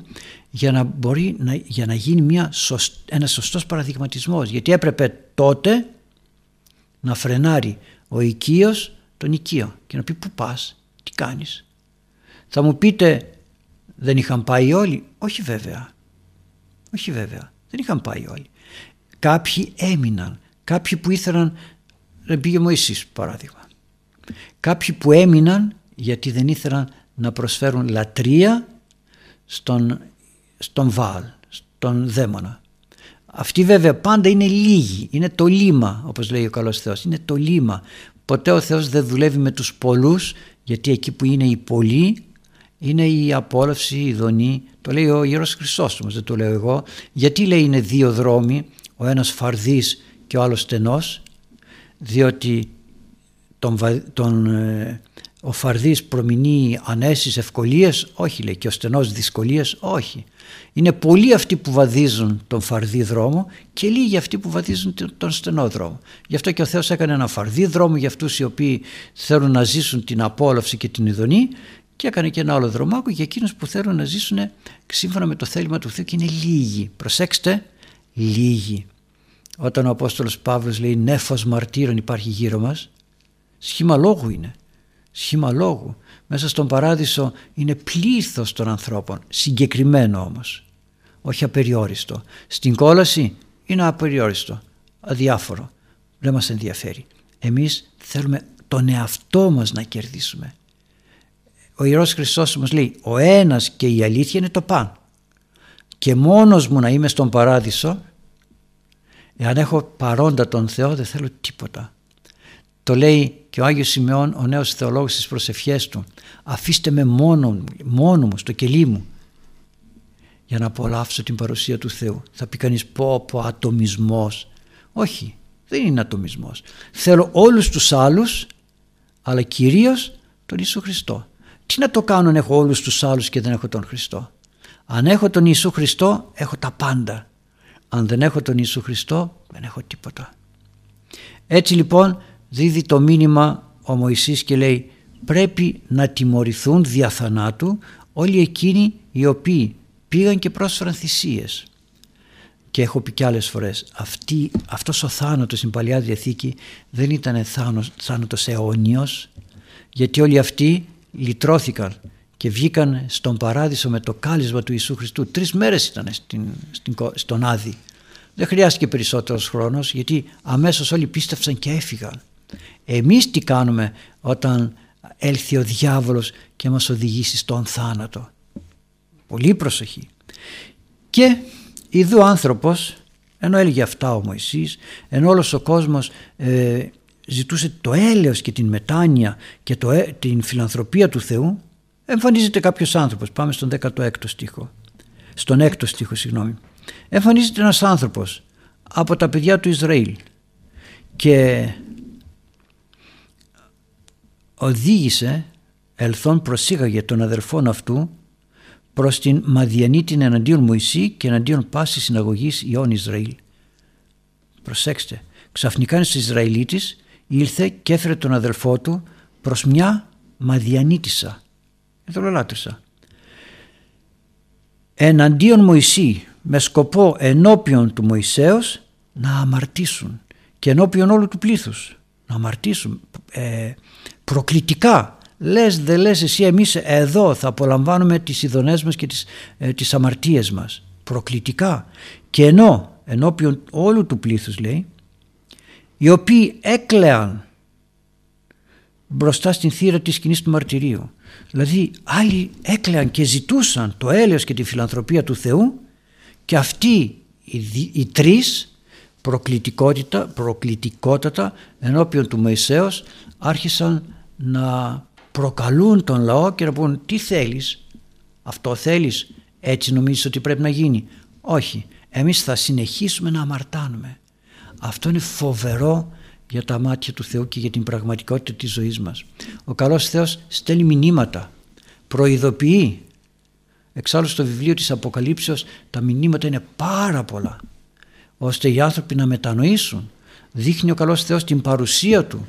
για να μπορεί να, για να γίνει μια σωσ, ένας σωστός παραδειγματισμός. Γιατί έπρεπε τότε να φρενάρει ο οικείος τον οικείο και να πει πού πας, τι κάνεις; Θα μου πείτε δεν είχαν πάει όλοι; Όχι βέβαια. Όχι βέβαια. Δεν είχαν πάει όλοι. Κάποιοι έμειναν. Κάποιοι που ήθελαν να πήγε Μωυσής παράδειγμα. Κάποιοι που έμειναν γιατί δεν ήθελαν να προσφέρουν λατρεία στον, στον Βάλ, στον δαίμονα. Αυτοί βέβαια πάντα είναι λίγοι, είναι το λίμα όπως λέει ο καλός Θεός, είναι το λίμα. Ποτέ ο Θεός δεν δουλεύει με τους πολλούς γιατί εκεί που είναι οι πολλοί είναι η απόλαυση, η δονή. Το λέει ο Ιερός Χρυσόστομος, δεν το λέω εγώ. Γιατί λέει είναι δύο δρόμοι, ο ένας φαρδής και ο άλλος στενός, διότι τον, τον, ε, ο φαρδής προμηνεί ανέσεις ευκολίες, όχι λέει και ο στενός δυσκολίες, όχι. Είναι πολλοί αυτοί που βαδίζουν τον φαρδί δρόμο και λίγοι αυτοί που βαδίζουν τον στενό δρόμο. Γι' αυτό και ο Θεός έκανε ένα φαρδί δρόμο για αυτούς οι οποίοι θέλουν να ζήσουν την απόλαυση και την ειδονή και έκανε και ένα άλλο δρομάκο για εκείνους που θέλουν να ζήσουν σύμφωνα με το θέλημα του Θεού και είναι λίγοι. Προσέξτε, λίγοι. Όταν ο Απόστολος Παύλος λέει νέφος μαρτύρων υπάρχει γύρω μας, σχήμα λόγου είναι. Σχήμα λόγου. Μέσα στον παράδεισο είναι πλήθος των ανθρώπων, συγκεκριμένο όμως, όχι απεριόριστο. Στην κόλαση είναι απεριόριστο, αδιάφορο, δεν μας ενδιαφέρει. Εμείς θέλουμε τον εαυτό μας να κερδίσουμε. Ο Ιερός Χριστός λέει ο ένας και η αλήθεια είναι το παν. Και μόνος μου να είμαι στον παράδεισο εάν έχω παρόντα τον Θεό δεν θέλω τίποτα. Το λέει και ο Άγιος Σημεών ο νέος θεολόγος στις προσευχές του αφήστε με μόνο, μόνο μου στο κελί μου για να απολαύσω την παρουσία του Θεού. Θα πει κανείς πω πω ατομισμός. Όχι δεν είναι ατομισμός. Θέλω όλους τους άλλους αλλά κυρίως τον Ιησού Χριστό. Τι να το κάνω αν έχω όλους τους άλλους και δεν έχω τον Χριστό; Αν έχω τον Ιησού Χριστό έχω τα πάντα. Αν δεν έχω τον Ιησού Χριστό δεν έχω τίποτα. Έτσι λοιπόν δίδει το μήνυμα ο Μωυσής και λέει πρέπει να τιμωρηθούν δια θανάτου όλοι εκείνοι οι οποίοι πήγαν και πρόσφεραν θυσίες. Και έχω πει και άλλες φορές, αυτή, αυτός ο θάνατος στην Παλιά Διαθήκη δεν ήταν θάνατος, θάνατος αιώνιος, γιατί όλοι αυτοί λυτρώθηκαν και βγήκαν στον παράδεισο με το κάλισμα του Ιησού Χριστού. Τρεις μέρες ήταν στην, στην, στον Άδη. Δεν χρειάστηκε περισσότερος χρόνος γιατί αμέσως όλοι πίστευσαν και έφυγαν. Εμείς τι κάνουμε όταν έλθει ο διάβολος και μας οδηγήσει στον θάνατο. Πολύ προσοχή. Και ειδού ο άνθρωπος, ενώ έλεγε αυτά ο Μωυσής, ενώ όλος ο κόσμος ε, ζητούσε το έλεος και την μετάνοια και το, ε, την φιλανθρωπία του Θεού, εμφανίζεται κάποιος άνθρωπος. Πάμε στον 16ο στίχο. Στον 6ο στίχο, συγγνώμη. Εμφανίζεται ένας άνθρωπος από τα παιδιά του Ισραήλ και οδήγησε ελθόν προσήγαγε τον αδερφόν αυτού προς την Μαδιανή εναντίον Μωυσή και εναντίον πάση συναγωγής Ιών Ισραήλ. Προσέξτε, ξαφνικά ένας Ισραηλίτης ήλθε και έφερε τον αδελφό του προς μια Μαδιανίτισσα, εθρολάτρησα. Εναντίον Μωυσή με σκοπό ενώπιον του Μωυσέως να αμαρτήσουν και ενώπιον όλου του πλήθους να αμαρτήσουν ε, προκλητικά. Λες δεν λες εσύ εμείς εδώ θα απολαμβάνουμε τις ειδονές μας και τις, ε, τις αμαρτίες μας προκλητικά. Και ενώ ενώπιον όλου του πλήθους λέει οι οποίοι έκλαιαν μπροστά στην θύρα της σκηνής του μαρτυρίου δηλαδή άλλοι έκλαιαν και ζητούσαν το έλεος και τη φιλανθρωπία του Θεού και αυτοί οι, οι τρεις προκλητικότητα, προκλητικότατα ενώπιον του Μωυσέως άρχισαν να προκαλούν τον λαό και να πούν τι θέλεις, αυτό θέλεις, έτσι νομίζεις ότι πρέπει να γίνει; Όχι, εμείς θα συνεχίσουμε να αμαρτάνουμε. Αυτό είναι φοβερό για τα μάτια του Θεού και για την πραγματικότητα της ζωής μας. Ο καλός Θεός στέλνει μηνύματα, προειδοποιεί Εξάλλου στο βιβλίο της Αποκαλύψεως τα μηνύματα είναι πάρα πολλά ώστε οι άνθρωποι να μετανοήσουν. Δείχνει ο καλός Θεός την παρουσία Του.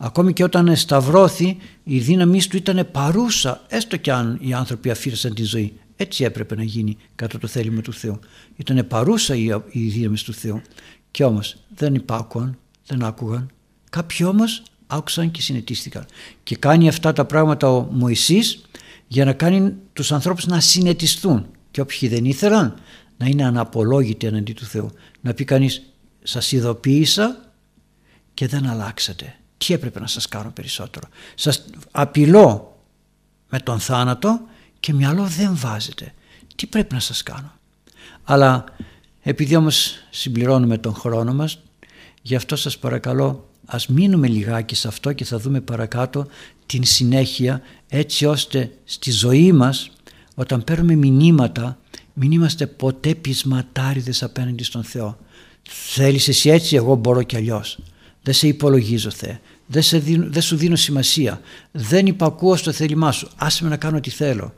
Ακόμη και όταν σταυρώθη η δύναμή του ήταν παρούσα έστω και αν οι άνθρωποι αφήρασαν τη ζωή. Έτσι έπρεπε να γίνει κατά το θέλημα του Θεού. Ήταν παρούσα η δύναμη του Θεού. Και όμως δεν υπάκουαν, δεν άκουγαν. Κάποιοι όμως άκουσαν και συνετίστηκαν. Και κάνει αυτά τα πράγματα ο Μωυσής για να κάνει τους ανθρώπους να συνετιστούν. Και όποιοι δεν ήθελαν να είναι αναπολόγητοι εναντί του Θεού. Να πει κανείς σας ειδοποίησα και δεν αλλάξατε. Τι έπρεπε να σας κάνω περισσότερο. Σας απειλώ με τον θάνατο και μυαλό δεν βάζετε. Τι πρέπει να σας κάνω; Αλλά επειδή όμως συμπληρώνουμε τον χρόνο μας, γι' αυτό σας παρακαλώ ας μείνουμε λιγάκι σε αυτό και θα δούμε παρακάτω την συνέχεια έτσι ώστε στη ζωή μας όταν παίρνουμε μηνύματα μην είμαστε ποτέ πεισματάριδες απέναντι στον Θεό. Θέλεις εσύ έτσι, εγώ μπορώ κι αλλιώς. Δεν σε υπολογίζω Θεέ. Δεν, σε δεν σου δίνω σημασία. Δεν υπακούω στο θέλημά σου. Άσε με να κάνω τι θέλω.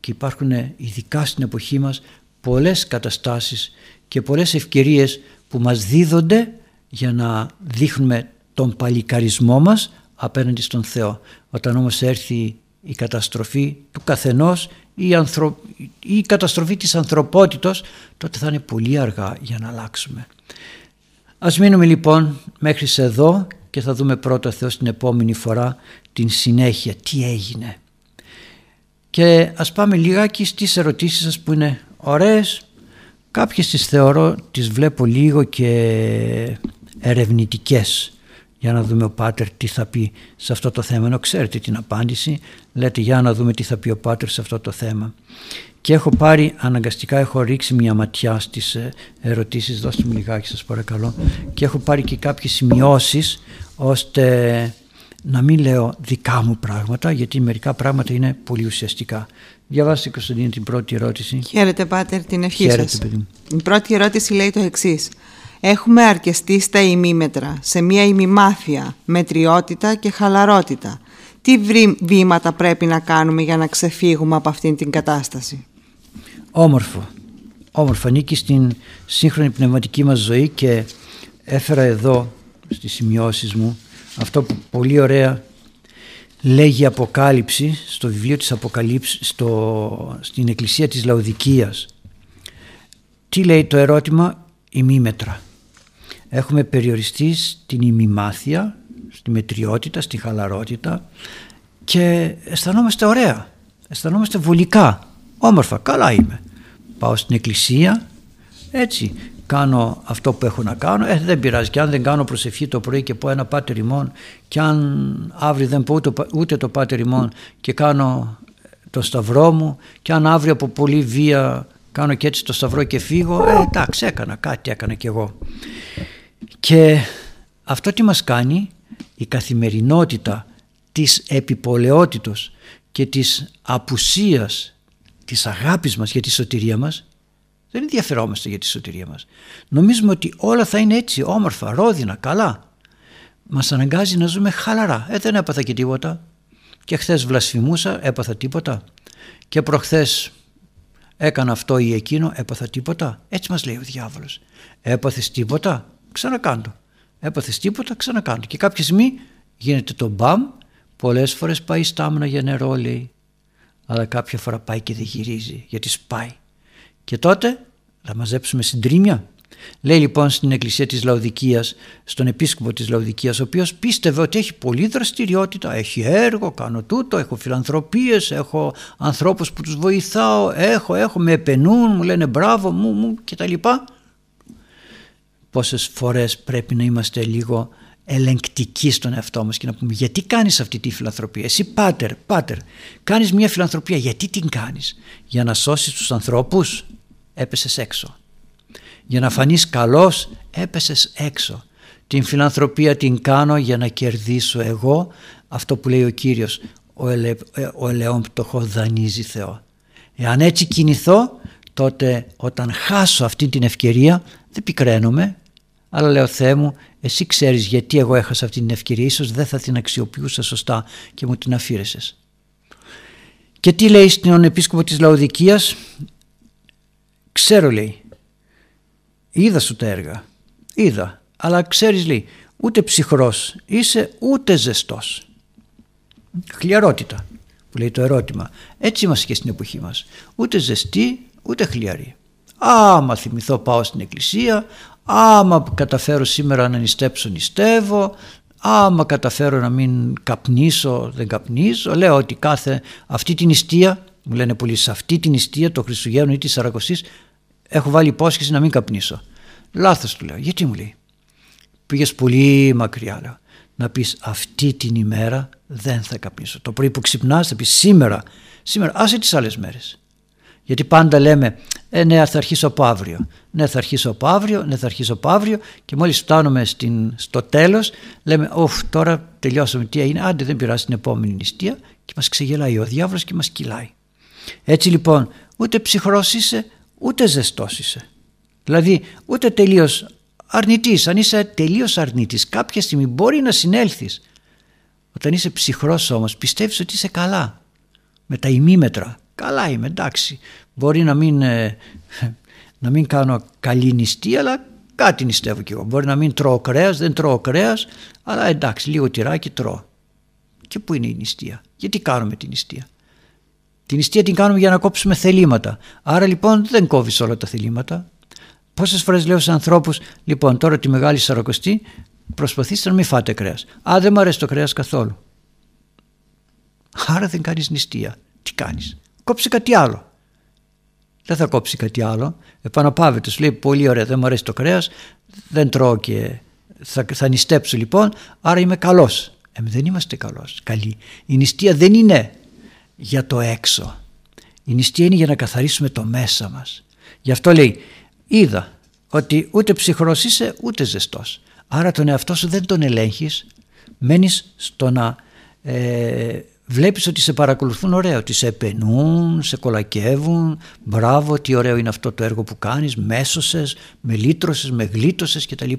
Και υπάρχουν ειδικά στην εποχή μας πολλές καταστάσεις και πολλές ευκαιρίες που μας δίδονται για να δείχνουμε τον παλικαρισμό μας απέναντι στον Θεό. Όταν όμως έρθει η καταστροφή του καθενός ή η, ανθρω... η καταστροφή της ανθρωπότητος τότε θα είναι πολύ αργά για να αλλάξουμε. Ας μείνουμε λοιπόν μέχρι σε εδώ και θα δούμε πρώτα Θεός την επόμενη φορά την συνέχεια, τι έγινε. Και ας πάμε λιγάκι στις ερωτήσεις σας που είναι ωραίες, κάποιες τις θεωρώ, τις βλέπω λίγο και ερευνητικές για να δούμε ο Πάτερ τι θα πει σε αυτό το θέμα. Ενώ ξέρετε την απάντηση, λέτε για να δούμε τι θα πει ο Πάτερ σε αυτό το θέμα. Και έχω πάρει, αναγκαστικά έχω ρίξει μια ματιά στις ε, ερωτήσεις, δώστε μου λιγάκι σας παρακαλώ, και έχω πάρει και κάποιες σημειώσεις ώστε να μην λέω δικά μου πράγματα, γιατί μερικά πράγματα είναι πολύ ουσιαστικά. Διαβάστε Κωνσταντίνη την πρώτη ερώτηση. Χαίρετε Πάτερ την ευχή Χαίρετε, σας. Η πρώτη ερώτηση λέει το εξής. Έχουμε αρκεστεί στα ημίμετρα, σε μια ημιμάθεια, μετριότητα και χαλαρότητα. Τι βήματα πρέπει να κάνουμε για να ξεφύγουμε από αυτήν την κατάσταση; Όμορφο. Όμορφο. Ανήκει στην σύγχρονη πνευματική μας ζωή και έφερα εδώ στις σημειώσεις μου αυτό που πολύ ωραία λέγει Αποκάλυψη στο βιβλίο της Αποκαλύψης στο, στην Εκκλησία της Λαοδικίας. Τι λέει το ερώτημα; Ημίμετρα έχουμε περιοριστεί στην ημιμάθεια, στη μετριότητα, στη χαλαρότητα και αισθανόμαστε ωραία, αισθανόμαστε βολικά, όμορφα, καλά είμαι. Πάω στην εκκλησία, έτσι, κάνω αυτό που έχω να κάνω, ε, δεν πειράζει και αν δεν κάνω προσευχή το πρωί και πω ένα πάτερ ημών και αν αύριο δεν πω ούτε, ούτε το πάτερ ημών και κάνω το σταυρό μου και αν αύριο από πολύ βία κάνω και έτσι το σταυρό και φύγω, ε, εντάξει έκανα κάτι έκανα κι εγώ. Και αυτό τι μας κάνει; Η καθημερινότητα της επιπολαιότητος και της απουσίας της αγάπης μας για τη σωτηρία μας δεν ενδιαφερόμαστε για τη σωτηρία μας. Νομίζουμε ότι όλα θα είναι έτσι όμορφα, ρόδινα, καλά. Μας αναγκάζει να ζούμε χαλαρά. Ε, δεν έπαθα και τίποτα. Και χθες βλασφημούσα, έπαθα τίποτα. Και προχθές έκανα αυτό ή εκείνο, έπαθα τίποτα. Έτσι μας λέει ο διάβολος. Έπαθες τίποτα, ξανακάντο. Έπαθες τίποτα, ξανακάντο. Και κάποια στιγμή γίνεται το μπαμ, πολλές φορές πάει στάμνα για νερό λέει, αλλά κάποια φορά πάει και δεν γυρίζει γιατί σπάει. Και τότε θα μαζέψουμε συντρίμια. Λέει λοιπόν στην εκκλησία της Λαοδικίας, στον επίσκοπο της Λαοδικίας, ο οποίος πίστευε ότι έχει πολλή δραστηριότητα, έχει έργο, κάνω τούτο, έχω φιλανθρωπίες, έχω ανθρώπους που τους βοηθάω, έχω, έχω, με επενούν, μου λένε μπράβο μου, μου κτλ πόσες φορές πρέπει να είμαστε λίγο ελεγκτικοί στον εαυτό μας και να πούμε γιατί κάνεις αυτή τη φιλανθρωπία; Εσύ πάτερ, πάτερ κάνεις μια φιλανθρωπία γιατί την κάνεις; Για να σώσεις τους ανθρώπους έπεσες έξω. Για να φανείς καλός έπεσες έξω. Την φιλανθρωπία την κάνω για να κερδίσω εγώ αυτό που λέει ο Κύριος ο, ελε, ε, ο ελαιόν πτωχό δανείζει Θεό εάν έτσι κινηθώ τότε όταν χάσω αυτή την ευκαιρία δεν πικραίνομαι αλλά λέω Θεέ μου εσύ ξέρεις γιατί εγώ έχασα αυτή την ευκαιρία ίσως δεν θα την αξιοποιούσα σωστά και μου την αφήρεσες. Και τι λέει στον επίσκοπο της Λαοδικίας; Ξέρω λέει. Είδα σου τα έργα. Είδα. Αλλά ξέρεις λέει ούτε ψυχρός είσαι ούτε ζεστός. Χλιαρότητα που λέει το ερώτημα. Έτσι είμαστε και στην εποχή μας. Ούτε ζεστή ούτε χλιαρή. Άμα θυμηθώ πάω στην εκκλησία, άμα καταφέρω σήμερα να νηστέψω νηστεύω, άμα καταφέρω να μην καπνίσω δεν καπνίζω, λέω ότι κάθε αυτή την νηστεία, μου λένε πολλοί σε αυτή την νηστεία το Χριστουγέννου ή της Σαρακοσής έχω βάλει υπόσχεση να μην καπνίσω. Λάθος του λέω, γιατί μου λέει. Πήγες πολύ μακριά λέω. Να πεις αυτή την ημέρα δεν θα καπνίσω. Το πρωί που ξυπνάς θα πεις σήμερα, σήμερα άσε τις άλλες μέρες. Γιατί πάντα λέμε, ε, ναι, θα αρχίσω από αύριο. Ναι, θα αρχίσω από αύριο, ναι, θα αρχίσω από αύριο. Και μόλις φτάνουμε στην, στο τέλος, λέμε, Οφ, τώρα τελειώσαμε. Τι έγινε, άντε δεν πειράζει την επόμενη νηστεία. Και μας ξεγελάει ο διάβολος και μας κυλάει. Έτσι λοιπόν, ούτε ψυχρός είσαι, ούτε ζεστός είσαι. Δηλαδή, ούτε τελείως αρνητής. Αν είσαι τελείως αρνητής, κάποια στιγμή μπορεί να συνέλθεις. Όταν είσαι ψυχρός όμως, πιστεύεις ότι είσαι καλά. Με τα ημίμετρα. Καλά είμαι, εντάξει. Μπορεί να μην, ε, να μην κάνω καλή νηστεία, αλλά κάτι νηστεύω κι εγώ. Μπορεί να μην τρώω κρέας, δεν τρώω κρέας, αλλά εντάξει, λίγο τυράκι τρώω. Και πού είναι η νηστεία; Γιατί κάνουμε την νηστεία; Την νηστεία την κάνουμε για να κόψουμε θελήματα. Άρα λοιπόν δεν κόβεις όλα τα θελήματα. Πόσες φορές λέω στους ανθρώπους, λοιπόν τώρα τη Μεγάλη Σαρακοστή προσπαθήστε να μην φάτε κρέας. Α δεν μου αρέσει το κρέας καθόλου. Άρα δεν κάνεις νηστεία. Τι κάνεις; Κόψει κάτι άλλο. Δεν θα κόψει κάτι άλλο. Επαναπάβεται, σου λέει πολύ ωραία, δεν μου αρέσει το κρέας, δεν τρώω και θα, θα νηστέψω λοιπόν, άρα είμαι καλός. Ε, δεν είμαστε καλός, καλοί. Η νηστεία δεν είναι για το έξω. Η νηστεία είναι για να καθαρίσουμε το μέσα μας. Γι' αυτό λέει, είδα ότι ούτε ψυχρός είσαι ούτε ζεστός. Άρα τον εαυτό σου δεν τον ελέγχεις, μένεις στο να ε, βλέπεις ότι σε παρακολουθούν ωραίο, ότι σε επενούν, σε κολακεύουν, μπράβο τι ωραίο είναι αυτό το έργο που κάνεις, μέσωσες, με λύτρωσες, με γλίτωσες κτλ.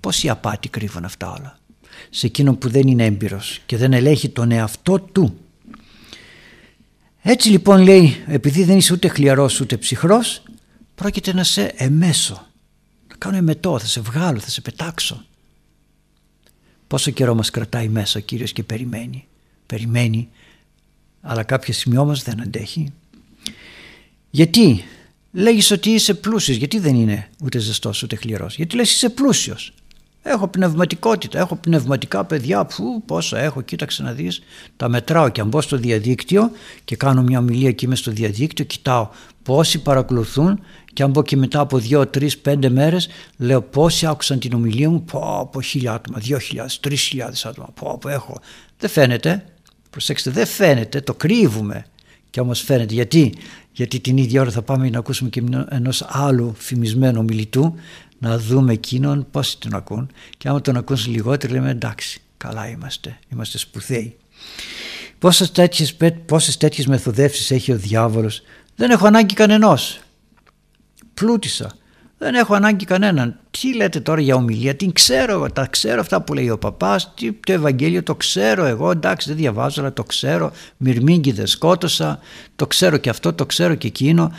Πόση απάτη κρύβουν αυτά όλα σε εκείνον που δεν είναι έμπειρος και δεν ελέγχει τον εαυτό του. Έτσι λοιπόν λέει επειδή δεν είσαι ούτε χλιαρός ούτε ψυχρός πρόκειται να σε εμέσω. Να κάνω εμετό, θα σε βγάλω, θα σε πετάξω. Πόσο καιρό μας κρατάει μέσα ο Κύριος και περιμένει περιμένει αλλά κάποια στιγμή όμως δεν αντέχει. Γιατί; Λέγεις ότι είσαι πλούσιος, γιατί δεν είναι ούτε ζεστός ούτε χλιαρός. Γιατί λες είσαι πλούσιος. Έχω πνευματικότητα, έχω πνευματικά παιδιά που πόσο έχω, κοίταξε να δεις. Τα μετράω και αν μπω στο διαδίκτυο και κάνω μια ομιλία και είμαι στο διαδίκτυο, κοιτάω πόσοι παρακολουθούν και αν μπω και μετά από δύο, τρεις, πέντε μέρες λέω πόσοι άκουσαν την ομιλία μου, πω από χίλια άτομα, δύο χιλιάδες, τρεις χιλιάδες άτομα, πω από έχω. Δεν φαίνεται, Προσέξτε, δεν φαίνεται, το κρύβουμε. Και όμως φαίνεται. Γιατί; Γιατί την ίδια ώρα θα πάμε να ακούσουμε και ενός άλλου φημισμένου μιλητού να δούμε εκείνον πώς τον ακούν και άμα τον ακούν λιγότερο λέμε εντάξει καλά είμαστε, είμαστε σπουδαίοι. Πόσες τέτοιες, πόσες τέτοιες μεθοδεύσεις έχει ο διάβολος; Δεν έχω ανάγκη κανενός. Πλούτησα. Δεν έχω ανάγκη κανέναν. Τι λέτε τώρα για ομιλία, την ξέρω εγώ, τα ξέρω αυτά που λέει ο παπάς, το Ευαγγέλιο το ξέρω εγώ, εντάξει δεν διαβάζω αλλά το ξέρω, δεν σκότωσα, το ξέρω και αυτό, το ξέρω και εκείνο.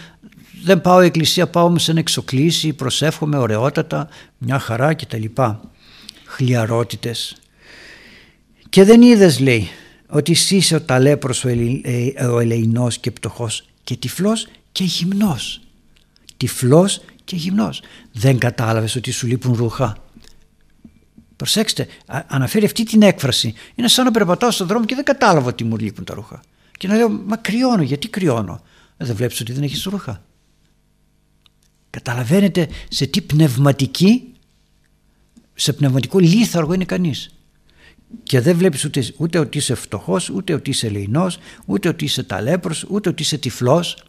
Δεν πάω εκκλησία, πάω όμως σε εξοκλήσι, προσεύχομαι ωραιότατα, μια χαρά κτλ. Χλιαρότητες. Και δεν είδες λέει ότι εσύ είσαι ο ταλέπρος ο, ε, ο ελεηνός και πτωχός και τυφλός και γυμνός. Τυφλός και γυμνός. Δεν κατάλαβες ότι σου λείπουν ρούχα; Προσέξτε, αναφέρει αυτή την έκφραση. Είναι σαν να περπατάω στον δρόμο και δεν κατάλαβα ότι μου λείπουν τα ρούχα. Και να λέω, μα κρυώνω, γιατί κρυώνω; Ε, δεν βλέπεις ότι δεν έχεις ρούχα. Καταλαβαίνετε σε τι πνευματική, σε πνευματικό λίθαργο είναι κανείς. Και δεν βλέπεις ούτε, ούτε ότι είσαι φτωχός, ούτε ότι είσαι λεϊνός, ούτε ότι είσαι ταλέπρος, ούτε ότι είσαι τυφλός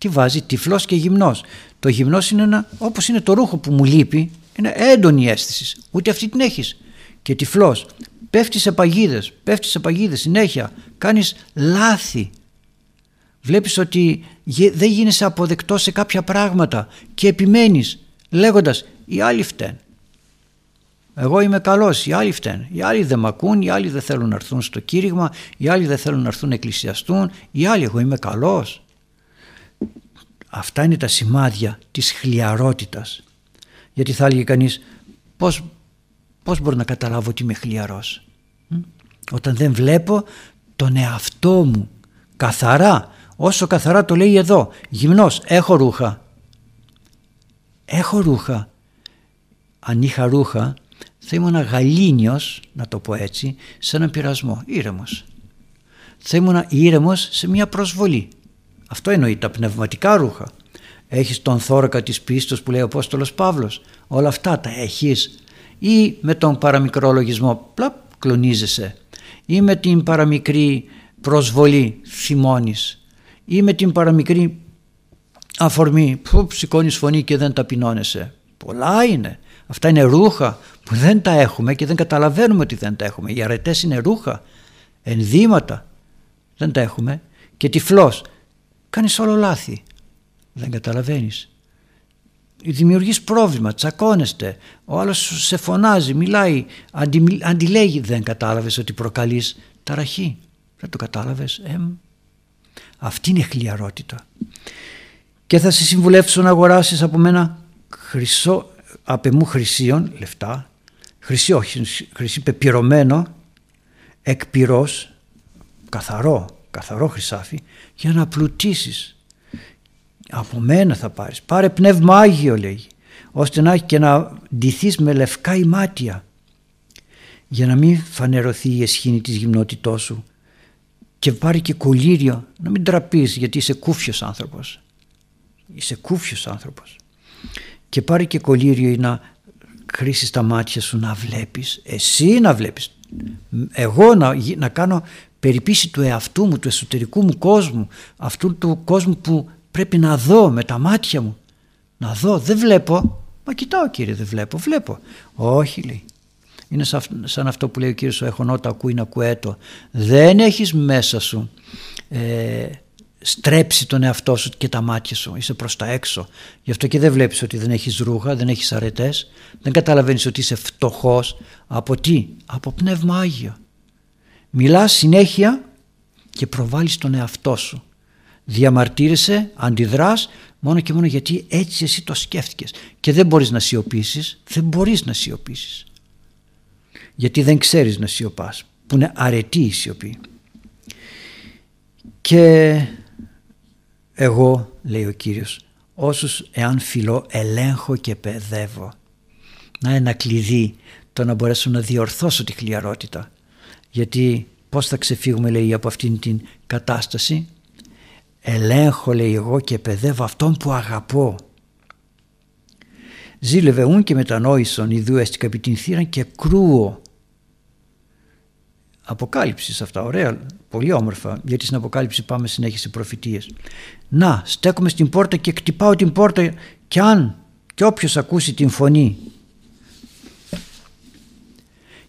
τι βάζει, τυφλός και γυμνός. Το γυμνός είναι ένα, όπως είναι το ρούχο που μου λείπει, είναι έντονη αίσθηση. Ούτε αυτή την έχεις. Και τυφλός. Πέφτεις σε παγίδες, πέφτεις σε παγίδες συνέχεια. Κάνεις λάθη. Βλέπεις ότι δεν γίνεσαι αποδεκτός σε κάποια πράγματα και επιμένεις λέγοντας οι άλλοι φταίνουν. Εγώ είμαι καλός, οι άλλοι φταίνουν. Οι άλλοι δεν με ακούν, οι άλλοι δεν θέλουν να έρθουν στο κήρυγμα, οι άλλοι δεν θέλουν να έρθουν να εκκλησιαστούν, οι άλλοι εγώ είμαι καλός. Αυτά είναι τα σημάδια της χλιαρότητας. Γιατί θα έλεγε κανείς πώς, πώς μπορώ να καταλάβω ότι είμαι χλιαρός; Όταν δεν βλέπω τον εαυτό μου καθαρά, όσο καθαρά το λέει εδώ, γυμνός, έχω ρούχα. Έχω ρούχα. Αν είχα ρούχα θα ήμουν γαλήνιος, να το πω έτσι, σε έναν πειρασμό, ήρεμος. Θα ήμουν ήρεμος σε μια προσβολή. Αυτό εννοεί τα πνευματικά ρούχα. Έχεις τον θώρακα της πίστος που λέει ο Απόστολος Παύλος. Όλα αυτά τα έχεις. Ή με τον παραμικρό λογισμό πλαπ κλονίζεσαι. Ή με την παραμικρή προσβολή θυμώνεις. Ή με την παραμικρή αφορμή που σηκώνεις φωνή και δεν ταπεινώνεσαι. Πολλά είναι. Αυτά είναι ρούχα που δεν τα έχουμε και δεν καταλαβαίνουμε ότι δεν τα έχουμε. Οι αρετές είναι ρούχα, ενδύματα. Δεν τα έχουμε. Και τυφλός. Κάνεις όλο λάθη. Δεν καταλαβαίνεις. Δημιουργείς πρόβλημα, τσακώνεστε. Ο άλλος σε φωνάζει, μιλάει, αντι, αντιλέγει. Δεν κατάλαβες ότι προκαλείς ταραχή. Δεν το κατάλαβες. Ε, αυτή είναι χλιαρότητα. Και θα σε συμβουλεύσω να αγοράσεις από μένα χρυσό, απεμού χρυσίων, λεφτά, χρυσί όχι, χρυσί πεπυρωμένο, εκπυρός, καθαρό, καθαρό χρυσάφι, για να πλουτίσεις. Από μένα θα πάρεις. Πάρε πνεύμα Άγιο λέγει, ώστε να έχει και να ντυθείς με λευκά ημάτια, για να μην φανερωθεί η εσχήνη της γυμνότητός σου και πάρει και κολύριο, να μην τραπείς γιατί είσαι κούφιος άνθρωπος. Είσαι κούφιος άνθρωπος και πάρει και κολλήριο να χρήσεις τα μάτια σου να βλέπεις, εσύ να βλέπεις, εγώ να, να κάνω περιπίση του εαυτού μου, του εσωτερικού μου κόσμου, αυτού του κόσμου που πρέπει να δω με τα μάτια μου. Να δω, δεν βλέπω. Μα κοιτάω κύριε, δεν βλέπω, βλέπω. Όχι λέει. Είναι σαν αυτό που λέει ο κύριος ο έχω νότα ακούει να κουέτο. Δεν έχεις μέσα σου ε, στρέψει τον εαυτό σου και τα μάτια σου. Είσαι προς τα έξω. Γι' αυτό και δεν βλέπεις ότι δεν έχεις ρούχα, δεν έχεις αρετές. Δεν καταλαβαίνεις ότι είσαι φτωχός. Από τι; Από πνεύμα Άγιο. Μιλάς συνέχεια και προβάλλεις τον εαυτό σου. Διαμαρτύρεσαι, αντιδράς μόνο και μόνο γιατί έτσι εσύ το σκέφτηκες. Και δεν μπορείς να σιωπήσεις. Δεν μπορείς να σιωπήσεις. Γιατί δεν ξέρεις να σιωπάς. Που είναι αρετή η σιωπή. Και εγώ, λέει ο Κύριος, όσους εάν φιλώ ελέγχω και παιδεύω. Να ένα κλειδί το να μπορέσω να διορθώσω τη χλιαρότητα. Γιατί πώς θα ξεφύγουμε λέει από αυτήν την κατάσταση; Ελέγχω λέει εγώ και παιδεύω αυτόν που αγαπώ. Ζήλευε ούν και μετανόησον ιδού έστικα επί την θύραν και κρούω Αποκάλυψης σε αυτά, ωραία, πολύ όμορφα, γιατί στην Αποκάλυψη πάμε συνέχεια σε προφητείες. Να, στέκομαι στην πόρτα και κτυπάω την πόρτα και αν και όποιος ακούσει την φωνή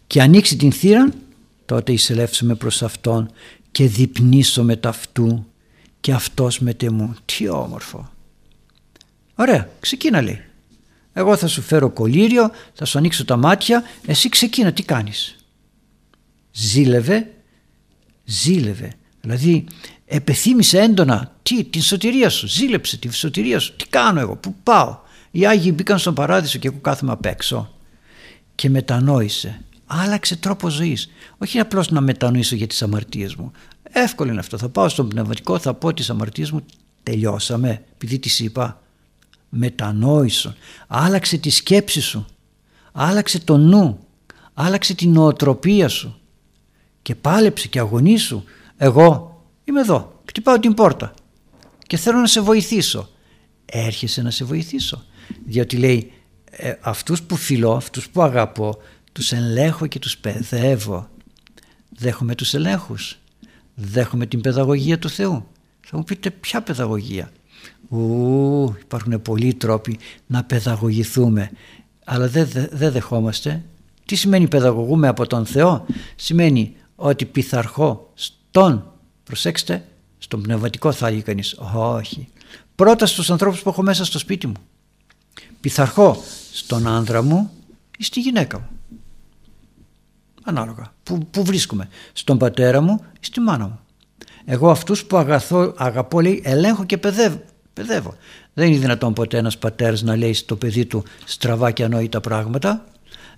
και ανοίξει την θύρα, τότε εισελεύσουμε προς Αυτόν και διπνήσω με ταυτού και Αυτός με τεμού. Τι όμορφο. Ωραία, ξεκίνα λέει. Εγώ θα σου φέρω κολλήριο, θα σου ανοίξω τα μάτια, εσύ ξεκίνα, τι κάνεις; Ζήλευε, ζήλευε. Δηλαδή επεθύμησε έντονα τι, την σωτηρία σου, ζήλεψε την σωτηρία σου, τι κάνω εγώ, πού πάω; Οι Άγιοι μπήκαν στον παράδεισο και εγώ κάθομαι απ' έξω. Και μετανόησε, άλλαξε τρόπο ζωής. Όχι απλώς να μετανοήσω για τις αμαρτίες μου. Εύκολο είναι αυτό, θα πάω στον πνευματικό, θα πω τις αμαρτίες μου, τελειώσαμε, επειδή τις είπα. Μετανόησον, άλλαξε τη σκέψη σου, άλλαξε το νου, άλλαξε την νοοτροπία σου και πάλεψε και αγωνίσου. Εγώ είμαι εδώ, χτυπάω την πόρτα και θέλω να σε βοηθήσω. Έρχεσαι να σε βοηθήσω. Διότι λέει ε, αυτούς που φιλώ, αυτούς που αγαπώ, τους ελέγχω και τους παιδεύω. Δέχομαι τους ελέγχους. Δέχομαι την παιδαγωγία του Θεού. Θα μου πείτε ποια παιδαγωγία. Ου, υπάρχουν πολλοί τρόποι να παιδαγωγηθούμε. Αλλά δεν δε δεχόμαστε. Τι σημαίνει παιδαγωγούμε από τον Θεό; Σημαίνει ότι πειθαρχώ στον, προσέξτε, στον πνευματικό θα έλεγε κανείς, όχι. Πρώτα στους ανθρώπους που έχω μέσα στο σπίτι μου. Πειθαρχώ στον άνδρα μου ή στη γυναίκα μου. Ανάλογα. Πού, πού βρίσκομαι. Στον πατέρα μου ή στη μάνα μου. Εγώ αυτούς που αγαθώ, αγαπώ λέει ελέγχω και παιδεύω. παιδεύω. Δεν είναι δυνατόν ποτέ ένας πατέρας να λέει στο παιδί του στραβά και ανόητα πράγματα.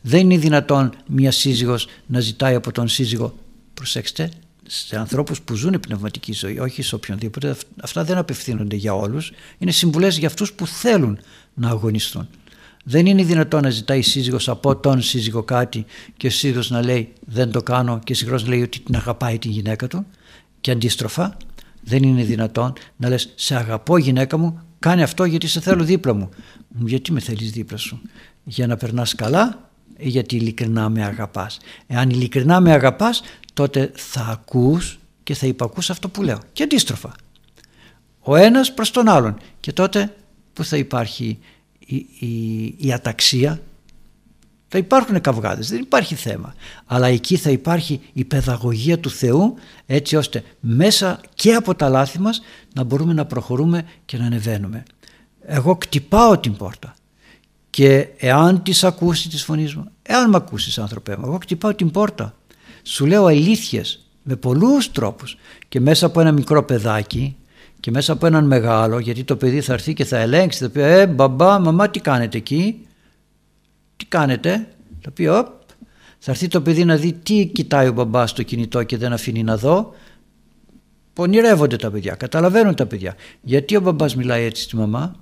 Δεν είναι δυνατόν μια σύζυγος να ζητάει από τον σύζυγο προσέξτε σε ανθρώπους που ζουν πνευματική ζωή όχι σε οποιονδήποτε αυτά δεν απευθύνονται για όλους είναι συμβουλές για αυτούς που θέλουν να αγωνιστούν δεν είναι δυνατόν να ζητάει η σύζυγος από τον σύζυγο κάτι και ο σύζυγος να λέει δεν το κάνω και συγχρόνως να λέει ότι την αγαπάει την γυναίκα του. Και αντίστροφα δεν είναι δυνατόν να λες σε αγαπώ γυναίκα μου κάνε αυτό γιατί σε θέλω δίπλα μου γιατί με θέλεις δίπλα σου για να περνάς καλά ή γιατί ειλικρινά με αγαπάς εάν ειλικρινά με αγαπάς τότε θα ακούς και θα υπακούς αυτό που λέω. Και αντίστροφα ο ένας προς τον άλλον. Και τότε που θα υπάρχει η, η, η αταξία θα υπάρχουν καυγάδες, δεν υπάρχει θέμα. Αλλά εκεί θα υπάρχει η παιδαγωγία του Θεού έτσι ώστε μέσα και από τα λάθη μας να μπορούμε να προχωρούμε και να ανεβαίνουμε. Εγώ κτυπάω την πόρτα και εάν τις ακούσει τις φωνής μου, εάν με ακούσεις άνθρωπέ μου, εγώ κτυπάω την πόρτα. Σου λέω αλήθειες με πολλούς τρόπους και μέσα από ένα μικρό παιδάκι και μέσα από έναν μεγάλο γιατί το παιδί θα έρθει και θα ελέγξει θα πει ε μπαμπά μαμά τι κάνετε εκεί; Τι κάνετε; Θα πει οπ θα έρθει το παιδί να δει τι κοιτάει ο μπαμπά στο κινητό και δεν αφήνει να δω πονηρεύονται τα παιδιά καταλαβαίνουν τα παιδιά. Γιατί ο μπαμπάς μιλάει έτσι στη μαμά;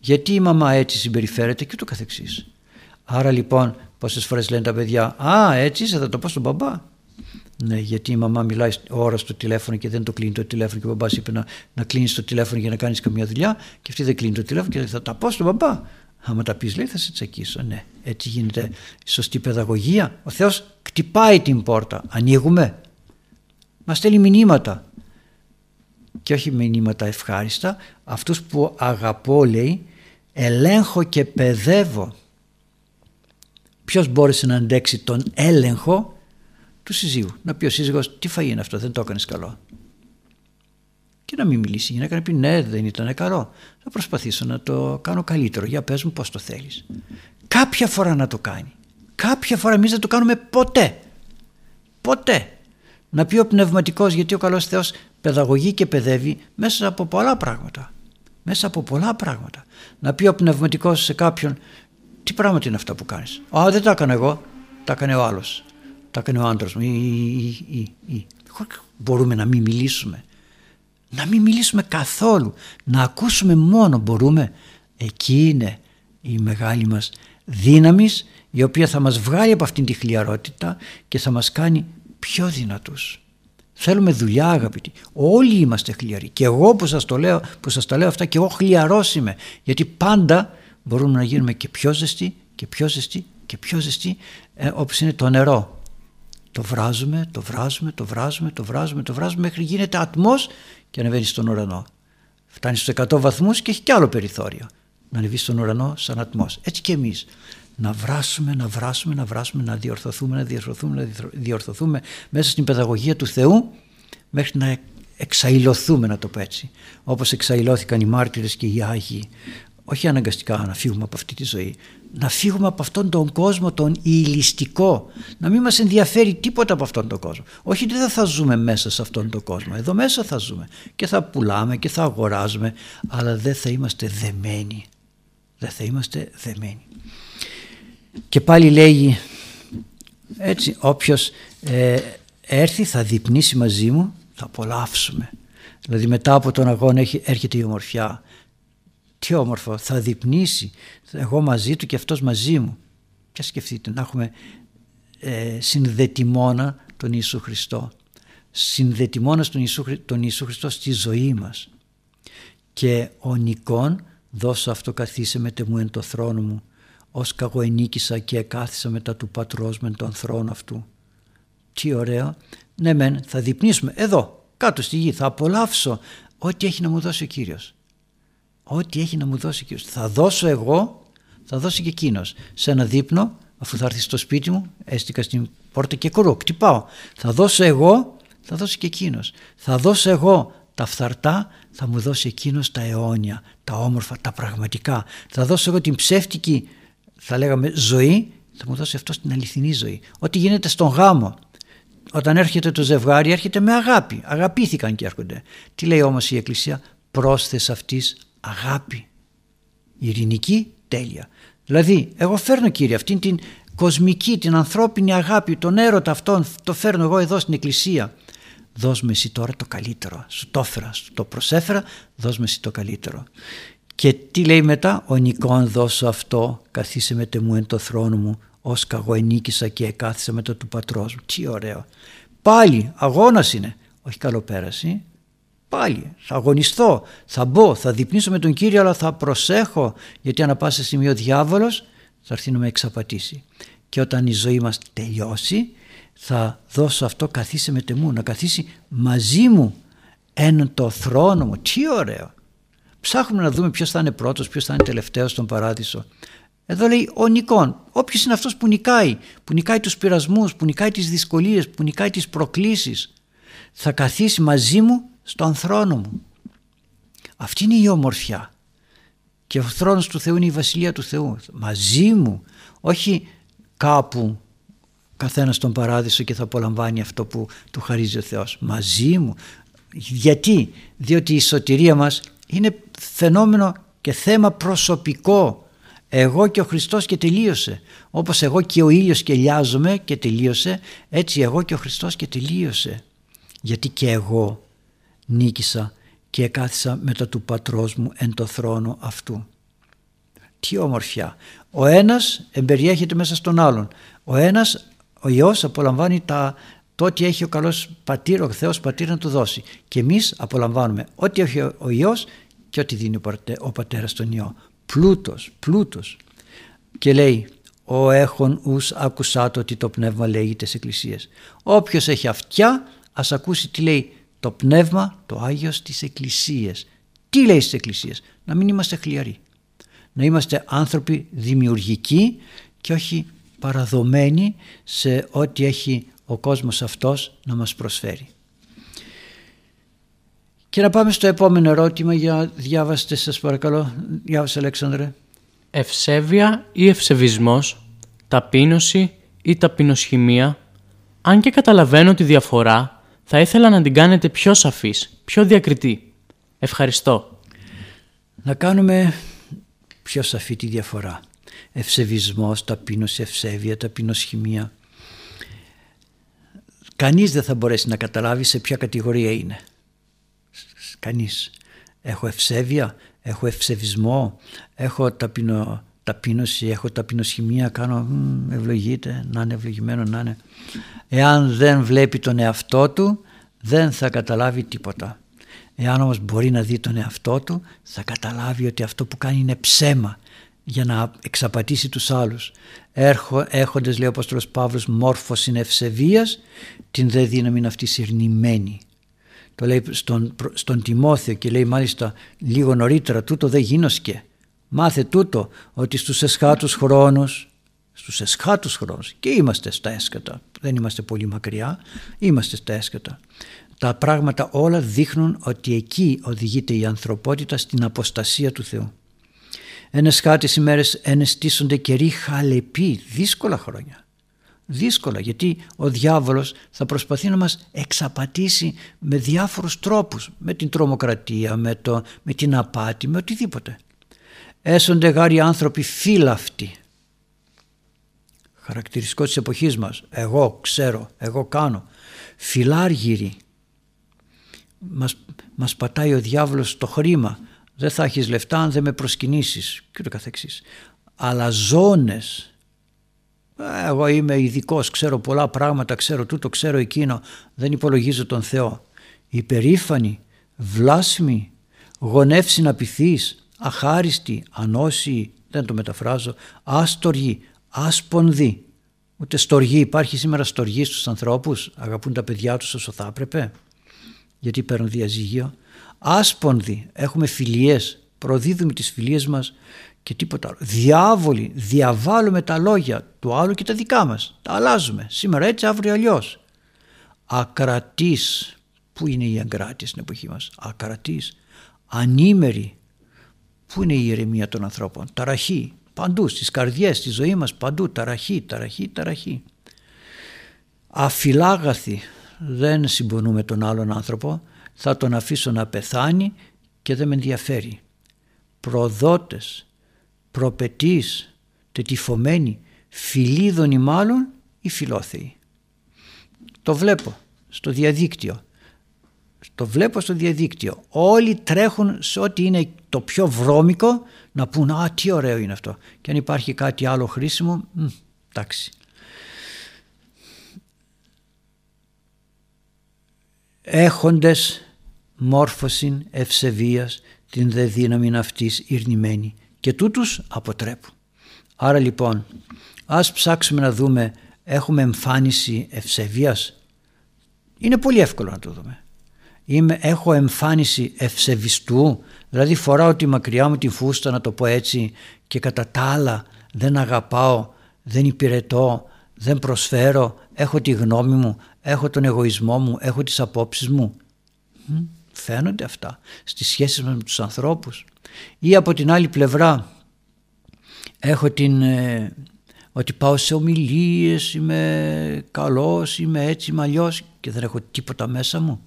Γιατί η μαμά έτσι συμπεριφέρεται; και το καθεξής. Άρα λοιπόν πόσες φορές λένε τα παιδιά α έτσι είσαι θα το πω στον μπαμπά ναι, γιατί η μαμά μιλάει ώρας στο τηλέφωνο και δεν το κλείνει το τηλέφωνο και ο μπαμπάς είπε να, να κλείνεις το τηλέφωνο για να κάνεις καμιά δουλειά και αυτή δεν κλείνει το τηλέφωνο και θα τα πω στον μπαμπά. Άμα τα πεις, λέει, θα σε τσακίσω. Ναι, έτσι γίνεται η σωστή παιδαγωγία. Ο Θεός κτυπάει την πόρτα. Ανοίγουμε. Μας στέλνει μηνύματα. Και όχι μηνύματα ευχάριστα. Αυτούς που αγαπώ, λέει, ελέγχω και παιδεύω. Ποιος μπόρεσε να αντέξει τον έλεγχο; Του συζύγου. Να πει ο σύζυγος, τι φαγή είναι αυτό, δεν το έκανες καλό. Και να μην μιλήσει η γυναίκα να πει ναι δεν ήταν καλό. Θα προσπαθήσω να το κάνω καλύτερο. Για πες μου πώς το θέλεις. Κάποια φορά να το κάνει. Κάποια φορά εμείς δεν το κάνουμε ποτέ. Ποτέ. Να πει ο πνευματικός γιατί ο καλός Θεός παιδαγωγεί και παιδεύει μέσα από πολλά πράγματα. Μέσα από πολλά πράγματα. Να πει ο πνευματικός σε κάποιον τι πράγματα είναι αυτά που κάνεις. Α δεν τα έκανα εγώ. Τα έκανε ο άλλος τα έκανε ο άντρας μου. Ή, ή, ή, μπορούμε να μην μιλήσουμε. Να μην μιλήσουμε καθόλου. Να ακούσουμε μόνο. Μπορούμε. Εκεί είναι η μεγάλη μας δύναμη η οποία θα μας βγάλει από αυτήν τη χλιαρότητα και θα μας κάνει πιο δυνατούς. Θέλουμε δουλειά αγαπητοί. Όλοι είμαστε χλιαροί. Και εγώ που σας, το λέω, που σας τα λέω αυτά και εγώ χλιαρός είμαι. Γιατί πάντα μπορούμε να γίνουμε και πιο ζεστοί και πιο ζεστοί και πιο ζεστοί ε, όπως είναι το νερό το βράζουμε, το βράζουμε, το βράζουμε, το βράζουμε, το βράζουμε μέχρι γίνεται ατμός και ανεβαίνει στον ουρανό. Φτάνει στους 100 βαθμούς και έχει κι άλλο περιθώριο να ανεβεί στον ουρανό σαν ατμός. Έτσι και εμείς. Να βράσουμε, να βράσουμε, να βράσουμε, να διορθωθούμε, να διορθωθούμε, να διορθωθούμε μέσα στην παιδαγωγία του Θεού μέχρι να εξαϊλωθούμε να το πω έτσι. Όπως εξαϊλώθηκαν οι μάρτυρες και οι Άγιοι όχι αναγκαστικά να φύγουμε από αυτή τη ζωή, να φύγουμε από αυτόν τον κόσμο τον ηλιστικό, να μην μας ενδιαφέρει τίποτα από αυτόν τον κόσμο. Όχι ότι δεν θα ζούμε μέσα σε αυτόν τον κόσμο, εδώ μέσα θα ζούμε και θα πουλάμε και θα αγοράζουμε, αλλά δεν θα είμαστε δεμένοι. Δεν θα είμαστε δεμένοι. Και πάλι λέγει έτσι όποιος ε, έρθει θα διπνήσει μαζί μου θα απολαύσουμε. Δηλαδή μετά από τον αγώνα έρχεται η ομορφιά τι όμορφο, θα διπνήσει εγώ μαζί του και αυτός μαζί μου. Και σκεφτείτε να έχουμε ε, συνδετημόνα τον Ιησού Χριστό. Συνδετημόνας τον Ιησού, τον Ιησού Χριστό στη ζωή μας. Και ο Νικόν δώσω αυτό καθίσε με μου εν το θρόνο μου ως καγοενίκησα και κάθισα μετά του πατρός με τον θρόνο αυτού. Τι ωραίο. Ναι μεν θα διπνήσουμε εδώ κάτω στη γη θα απολαύσω ό,τι έχει να μου δώσει ο Κύριος ό,τι έχει να μου δώσει και θα δώσω εγώ θα δώσει και εκείνος. σε ένα δείπνο αφού θα έρθει στο σπίτι μου έστεικα στην πόρτα και κορώ κτυπάω θα δώσω εγώ θα δώσει και εκείνος. θα δώσω εγώ τα φθαρτά θα μου δώσει εκείνος τα αιώνια τα όμορφα, τα πραγματικά θα δώσω εγώ την ψεύτικη θα λέγαμε ζωή θα μου δώσει αυτό την αληθινή ζωή. Ό,τι γίνεται στον γάμο. Όταν έρχεται το ζευγάρι έρχεται με αγάπη. Αγαπήθηκαν και έρχονται. Τι λέει όμως η Εκκλησία; Πρόσθεσης αυτής αγάπη. Ειρηνική τέλεια. Δηλαδή εγώ φέρνω κύριε αυτήν την κοσμική, την ανθρώπινη αγάπη, τον έρωτα αυτόν το φέρνω εγώ εδώ στην Εκκλησία. Δώσ' με εσύ τώρα το καλύτερο. Σου το έφερα, σου το προσέφερα, δώσ' με εσύ το καλύτερο. Και τι λέει μετά, ο νικών δώσω αυτώ, καθίσαι μετ' εμού εν τω θρόνω μου, ως καγώ ενίκησα και εκάθισα μετά του πατρός μου. Τι ωραίο. Πάλι αγώνας είναι, όχι καλοπέραση. Πάλι θα αγωνιστώ, θα μπω, θα δειπνήσω με τον Κύριο αλλά θα προσέχω γιατί ανά πάσα σημείο ο διάβολος θα έρθει να με εξαπατήσει. Και όταν η ζωή μας τελειώσει θα δώσω αυτώ καθίσαι μετ' εμού, να καθίσει μαζί μου έναν το θρόνο μου. Τι ωραίο. Ψάχνουμε να δούμε ποιος θα είναι πρώτος, ποιος θα είναι τελευταίος στον παράδεισο. Εδώ λέει ο νικών. Όποιος είναι αυτός που νικάει, που νικάει τους πειρασμούς, που νικάει τις δυσκολίες, που νικάει τις προκλήσεις. Θα καθίσει μαζί μου στον θρόνο μου. Αυτή είναι η ομορφιά. Και ο θρόνος του Θεού είναι η βασιλεία του Θεού. Μαζί μου, όχι κάπου καθένας στον παράδεισο και θα απολαμβάνει αυτό που του χαρίζει ο Θεός. Μαζί μου. Γιατί, διότι η σωτηρία μας είναι φαινόμενο και θέμα προσωπικό. Εγώ και ο Χριστός και τελείωσε. Όπως εγώ και ο ήλιος και λιάζομαι και τελείωσε, έτσι εγώ και ο Χριστός και τελείωσε. Γιατί και εγώ νίκησα και εκάθισα μετά του πατρός μου εν το θρόνο αυτού. Τι ομορφιά. Ο ένας εμπεριέχεται μέσα στον άλλον. Ο ένας, ο Υιός απολαμβάνει τα, το ότι έχει ο καλός πατήρ, ο Θεός πατήρ να του δώσει. Και εμείς απολαμβάνουμε ό,τι έχει ο Υιός και ό,τι δίνει ο πατέρας στον Υιό. Πλούτος, πλούτος. Και λέει ο έχων ους άκουσά το ότι το πνεύμα λέγει σε εκκλησίες. Όποιος έχει αυτιά ας ακούσει τι λέει το πνεύμα, το Άγιος στις εκκλησίες. Τι λέει στις εκκλησίες, να μην είμαστε χλιαροί. Να είμαστε άνθρωποι δημιουργικοί και όχι παραδομένοι σε ό,τι έχει ο κόσμος αυτός να μας προσφέρει. Και να πάμε στο επόμενο ερώτημα για διάβαστε σας παρακαλώ. Διάβασε Αλέξανδρε. Ευσέβεια ή ευσεβισμός, ταπείνωση ή ταπεινοσχημία, αν και καταλαβαίνω τη διαφορά, θα ήθελα να την κάνετε πιο σαφής, πιο διακριτή. Ευχαριστώ. Να κάνουμε πιο σαφή τη διαφορά. Ευσεβισμός, ταπείνωση, ευσέβεια, ταπεινοσχημία. Κανείς δεν θα μπορέσει να καταλάβει σε ποια κατηγορία είναι κανείς. Έχω ευσέβεια, έχω ευσεβισμό, έχω ταπεινο, ταπείνωση, έχω ταπεινοσχημία, κάνω ευλογείται, να είναι ευλογημένο, να είναι. Εάν δεν βλέπει τον εαυτό του, δεν θα καταλάβει τίποτα. Εάν όμως μπορεί να δει τον εαυτό του, θα καταλάβει ότι αυτό που κάνει είναι ψέμα για να εξαπατήσει τους άλλους. Έρχο, έχοντες, λέει ο Απόστολος Παύλος, μόρφος είναι ευσεβίας, την δε δύναμη αυτής συρνημένη το λέει στον, στον Τιμόθεο και λέει μάλιστα λίγο νωρίτερα τούτο δεν γίνοσκε μάθε τούτο ότι στους εσχάτους χρόνους στους εσχάτους χρόνους και είμαστε στα έσκατα δεν είμαστε πολύ μακριά είμαστε στα έσκατα τα πράγματα όλα δείχνουν ότι εκεί οδηγείται η ανθρωπότητα στην αποστασία του Θεού. Εν εσχάτες ημέρες ενεστήσονται καιροί χαλεποί δύσκολα χρόνια. Δύσκολα γιατί ο διάβολος θα προσπαθεί να μας εξαπατήσει με διάφορους τρόπους με την τρομοκρατία, με, το, με την απάτη, με οτιδήποτε. Έσονται γάροι άνθρωποι φύλαυτοι. Χαρακτηριστικό της εποχής μας. Εγώ ξέρω, εγώ κάνω. Φιλάργυροι. Μας, μας πατάει ο διάβολος το χρήμα. Δεν θα έχεις λεφτά αν δεν με προσκυνήσεις και το καθεξής. Αλλά ζώνες εγώ είμαι ειδικός, ξέρω πολλά πράγματα, ξέρω τούτο, ξέρω εκείνο, δεν υπολογίζω τον Θεό. Υπερήφανοι, βλάσιμοι, να πειθείς, αχάριστοι, ανώσιοι, δεν το μεταφράζω, άστοργοι, άσπονδοι. Ούτε στοργή, υπάρχει σήμερα στοργή στους ανθρώπους, αγαπούν τα παιδιά τους όσο θα έπρεπε, γιατί παίρνουν διαζύγιο. Άσπονδοι, έχουμε φιλίες, προδίδουμε τις φιλίες μας και τίποτα άλλο. Διάβολοι, διαβάλλουμε τα λόγια του άλλου και τα δικά μας. Τα αλλάζουμε. Σήμερα έτσι, αύριο αλλιώς. Ακρατής. Πού είναι η εγκράτεια στην εποχή μας; Ακρατής. Ανήμερη. Πού είναι η ηρεμία των ανθρώπων; Ταραχή. παντού, στις καρδιές, στη ζωή μας, παντού, ταραχή, ταραχή, ταραχή. Αφιλάγαθη, δεν συμπονούμε τον άλλον άνθρωπο, θα τον αφήσω να πεθάνει και δεν με ενδιαφέρει. Προδότες, προπετείς, τετυφωμένοι, φιλίδωνοι μάλλον ή φιλόθεοι. Το βλέπω στο διαδίκτυο. Το βλέπω στο διαδίκτυο. Όλοι τρέχουν σε ό,τι είναι το πιο βρώμικο να πούν «Α, τι ωραίο είναι αυτό». Και αν υπάρχει κάτι άλλο χρήσιμο, μ, εντάξει. Έχοντες μόρφωσιν ευσεβίας την δε δύναμη αυτής ειρνημένη και τούτους αποτρέπουν. Άρα λοιπόν ας ψάξουμε να δούμε έχουμε εμφάνιση ευσεβίας. Είναι πολύ εύκολο να το δούμε. Είμαι, έχω εμφάνιση ευσεβιστού, δηλαδή φοράω τη μακριά μου τη φούστα να το πω έτσι και κατά τα άλλα δεν αγαπάω, δεν υπηρετώ, δεν προσφέρω, έχω τη γνώμη μου, έχω τον εγωισμό μου, έχω τις απόψεις μου. Φαίνονται αυτά στις σχέσεις μας με τους ανθρώπους. Ή από την άλλη πλευρά έχω την, ε, ότι πάω σε ομιλίες, είμαι καλός, είμαι έτσι, είμαι αλλιώς και δεν έχω τίποτα μέσα μου.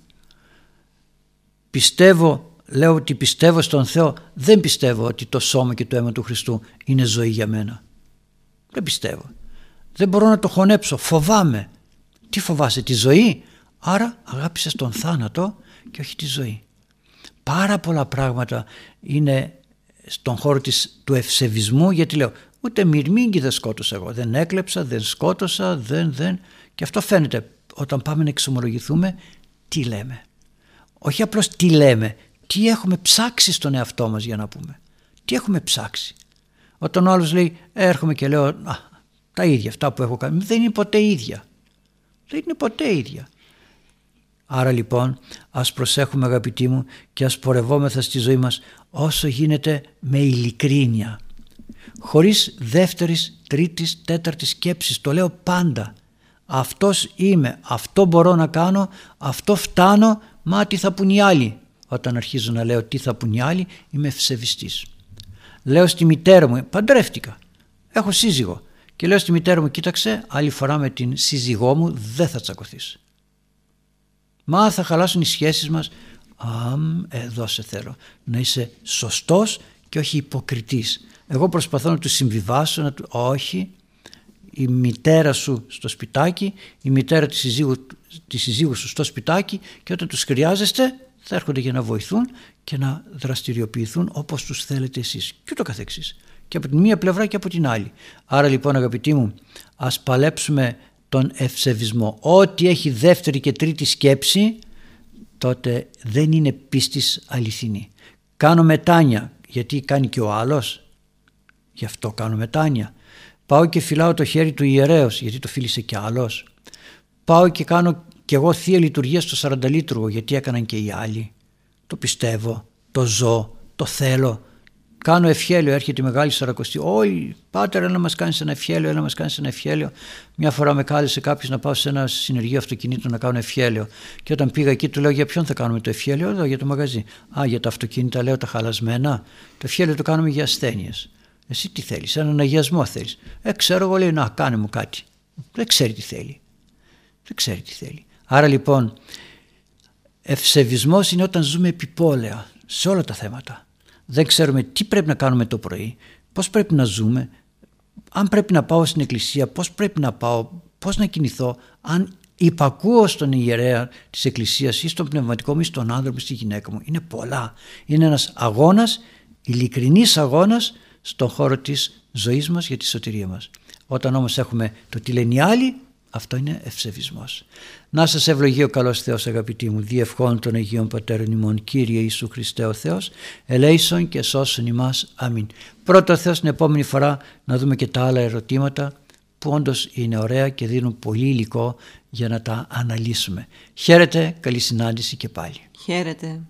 Πιστεύω, λέω ότι πιστεύω στον Θεό, δεν πιστεύω ότι το σώμα και το αίμα του Χριστού είναι ζωή για μένα. Δεν πιστεύω. Δεν μπορώ να το χωνέψω, φοβάμαι. Τι φοβάσαι, τη ζωή; Άρα αγάπησες τον θάνατο και όχι τη ζωή. Πάρα πολλά πράγματα είναι στον χώρο της, του ευσεβισμού γιατί λέω ούτε μυρμήγκι δεν σκότωσα εγώ, δεν έκλεψα, δεν σκότωσα, δεν, δεν και αυτό φαίνεται όταν πάμε να εξομολογηθούμε τι λέμε. Όχι απλώς τι λέμε, τι έχουμε ψάξει στον εαυτό μας για να πούμε. Τι έχουμε ψάξει. Όταν ο άλλος λέει έρχομαι και λέω α, τα ίδια αυτά που έχω κάνει δεν είναι ποτέ ίδια. Δεν είναι ποτέ ίδια. Άρα λοιπόν ας προσέχουμε αγαπητοί μου και ας πορευόμεθα στη ζωή μας όσο γίνεται με ειλικρίνεια. Χωρίς δεύτερης, τρίτης, τέταρτης σκέψης. Το λέω πάντα. Αυτός είμαι, αυτό μπορώ να κάνω, αυτό φτάνω, μα τι θα πουν οι άλλοι. Όταν αρχίζω να λέω τι θα πουν οι άλλοι είμαι ευσεβιστής. Λέω στη μητέρα μου, παντρεύτηκα, έχω σύζυγο και λέω στη μητέρα μου κοίταξε άλλη φορά με την σύζυγό μου δεν θα τσακωθείς. Μα θα χαλάσουν οι σχέσεις μας. Αμ, εδώ σε θέλω. Να είσαι σωστός και όχι υποκριτής. Εγώ προσπαθώ να του συμβιβάσω, να του... όχι, η μητέρα σου στο σπιτάκι, η μητέρα της συζύγου, της συζύγους σου στο σπιτάκι και όταν τους χρειάζεστε θα έρχονται για να βοηθούν και να δραστηριοποιηθούν όπως τους θέλετε εσείς και ούτω καθεξής. Και από την μία πλευρά και από την άλλη. Άρα λοιπόν αγαπητοί μου ας παλέψουμε τον ευσεβισμό. Ό,τι έχει δεύτερη και τρίτη σκέψη τότε δεν είναι πίστης αληθινή. Κάνω μετάνια γιατί κάνει και ο άλλος. Γι' αυτό κάνω μετάνια. Πάω και φυλάω το χέρι του ιερέως γιατί το φίλησε και άλλος. Πάω και κάνω και εγώ θεία λειτουργία στο σαρανταλίτουργο γιατί έκαναν και οι άλλοι. Το πιστεύω, το ζω, το θέλω, Κάνω ευχέλιο, έρχεται η Μεγάλη Σαρακοστή. Όλοι, πάτερ, έλα να μας κάνεις ένα ευχέλιο, έλα να μας κάνεις ένα ευχέλιο. Μια φορά με κάλεσε κάποιος να πάω σε ένα συνεργείο αυτοκινήτων να κάνω ευχέλιο. Και όταν πήγα εκεί, του λέω για ποιον θα κάνουμε το ευχέλιο, εδώ για το μαγαζί. Α, για τα αυτοκίνητα, λέω τα χαλασμένα. Το ευχέλιο το κάνουμε για ασθένειες. Εσύ τι θέλεις, έναν αγιασμό θέλεις. Ε, ξέρω εγώ, λέει, να κάνε μου κάτι. Δεν ξέρει τι θέλει. Δεν ξέρει τι θέλει. Άρα λοιπόν, ευσεβισμός είναι όταν ζούμε επιπόλαια σε όλα τα θέματα δεν ξέρουμε τι πρέπει να κάνουμε το πρωί, πώς πρέπει να ζούμε, αν πρέπει να πάω στην εκκλησία, πώς πρέπει να πάω, πώς να κινηθώ, αν υπακούω στον ιερέα της εκκλησίας ή στον πνευματικό μου ή στον άνθρωπο ή στη γυναίκα μου. Είναι πολλά. Είναι ένας αγώνας, ειλικρινής αγώνας στον χώρο της ζωής μας για τη σωτηρία μας. Όταν όμως έχουμε το τι λένε οι άλλοι, αυτό είναι ευσεβισμός. Να σας ευλογεί ο καλός Θεός αγαπητοί μου, διευχών των Αγίων Πατέρων ημών, Κύριε Ιησού Χριστέ ο Θεός, ελέησον και σώσον ημάς. Αμήν. Πρώτο Θεός την επόμενη φορά να δούμε και τα άλλα ερωτήματα που όντως είναι ωραία και δίνουν πολύ υλικό για να τα αναλύσουμε. Χαίρετε, καλή συνάντηση και πάλι. Χαίρετε.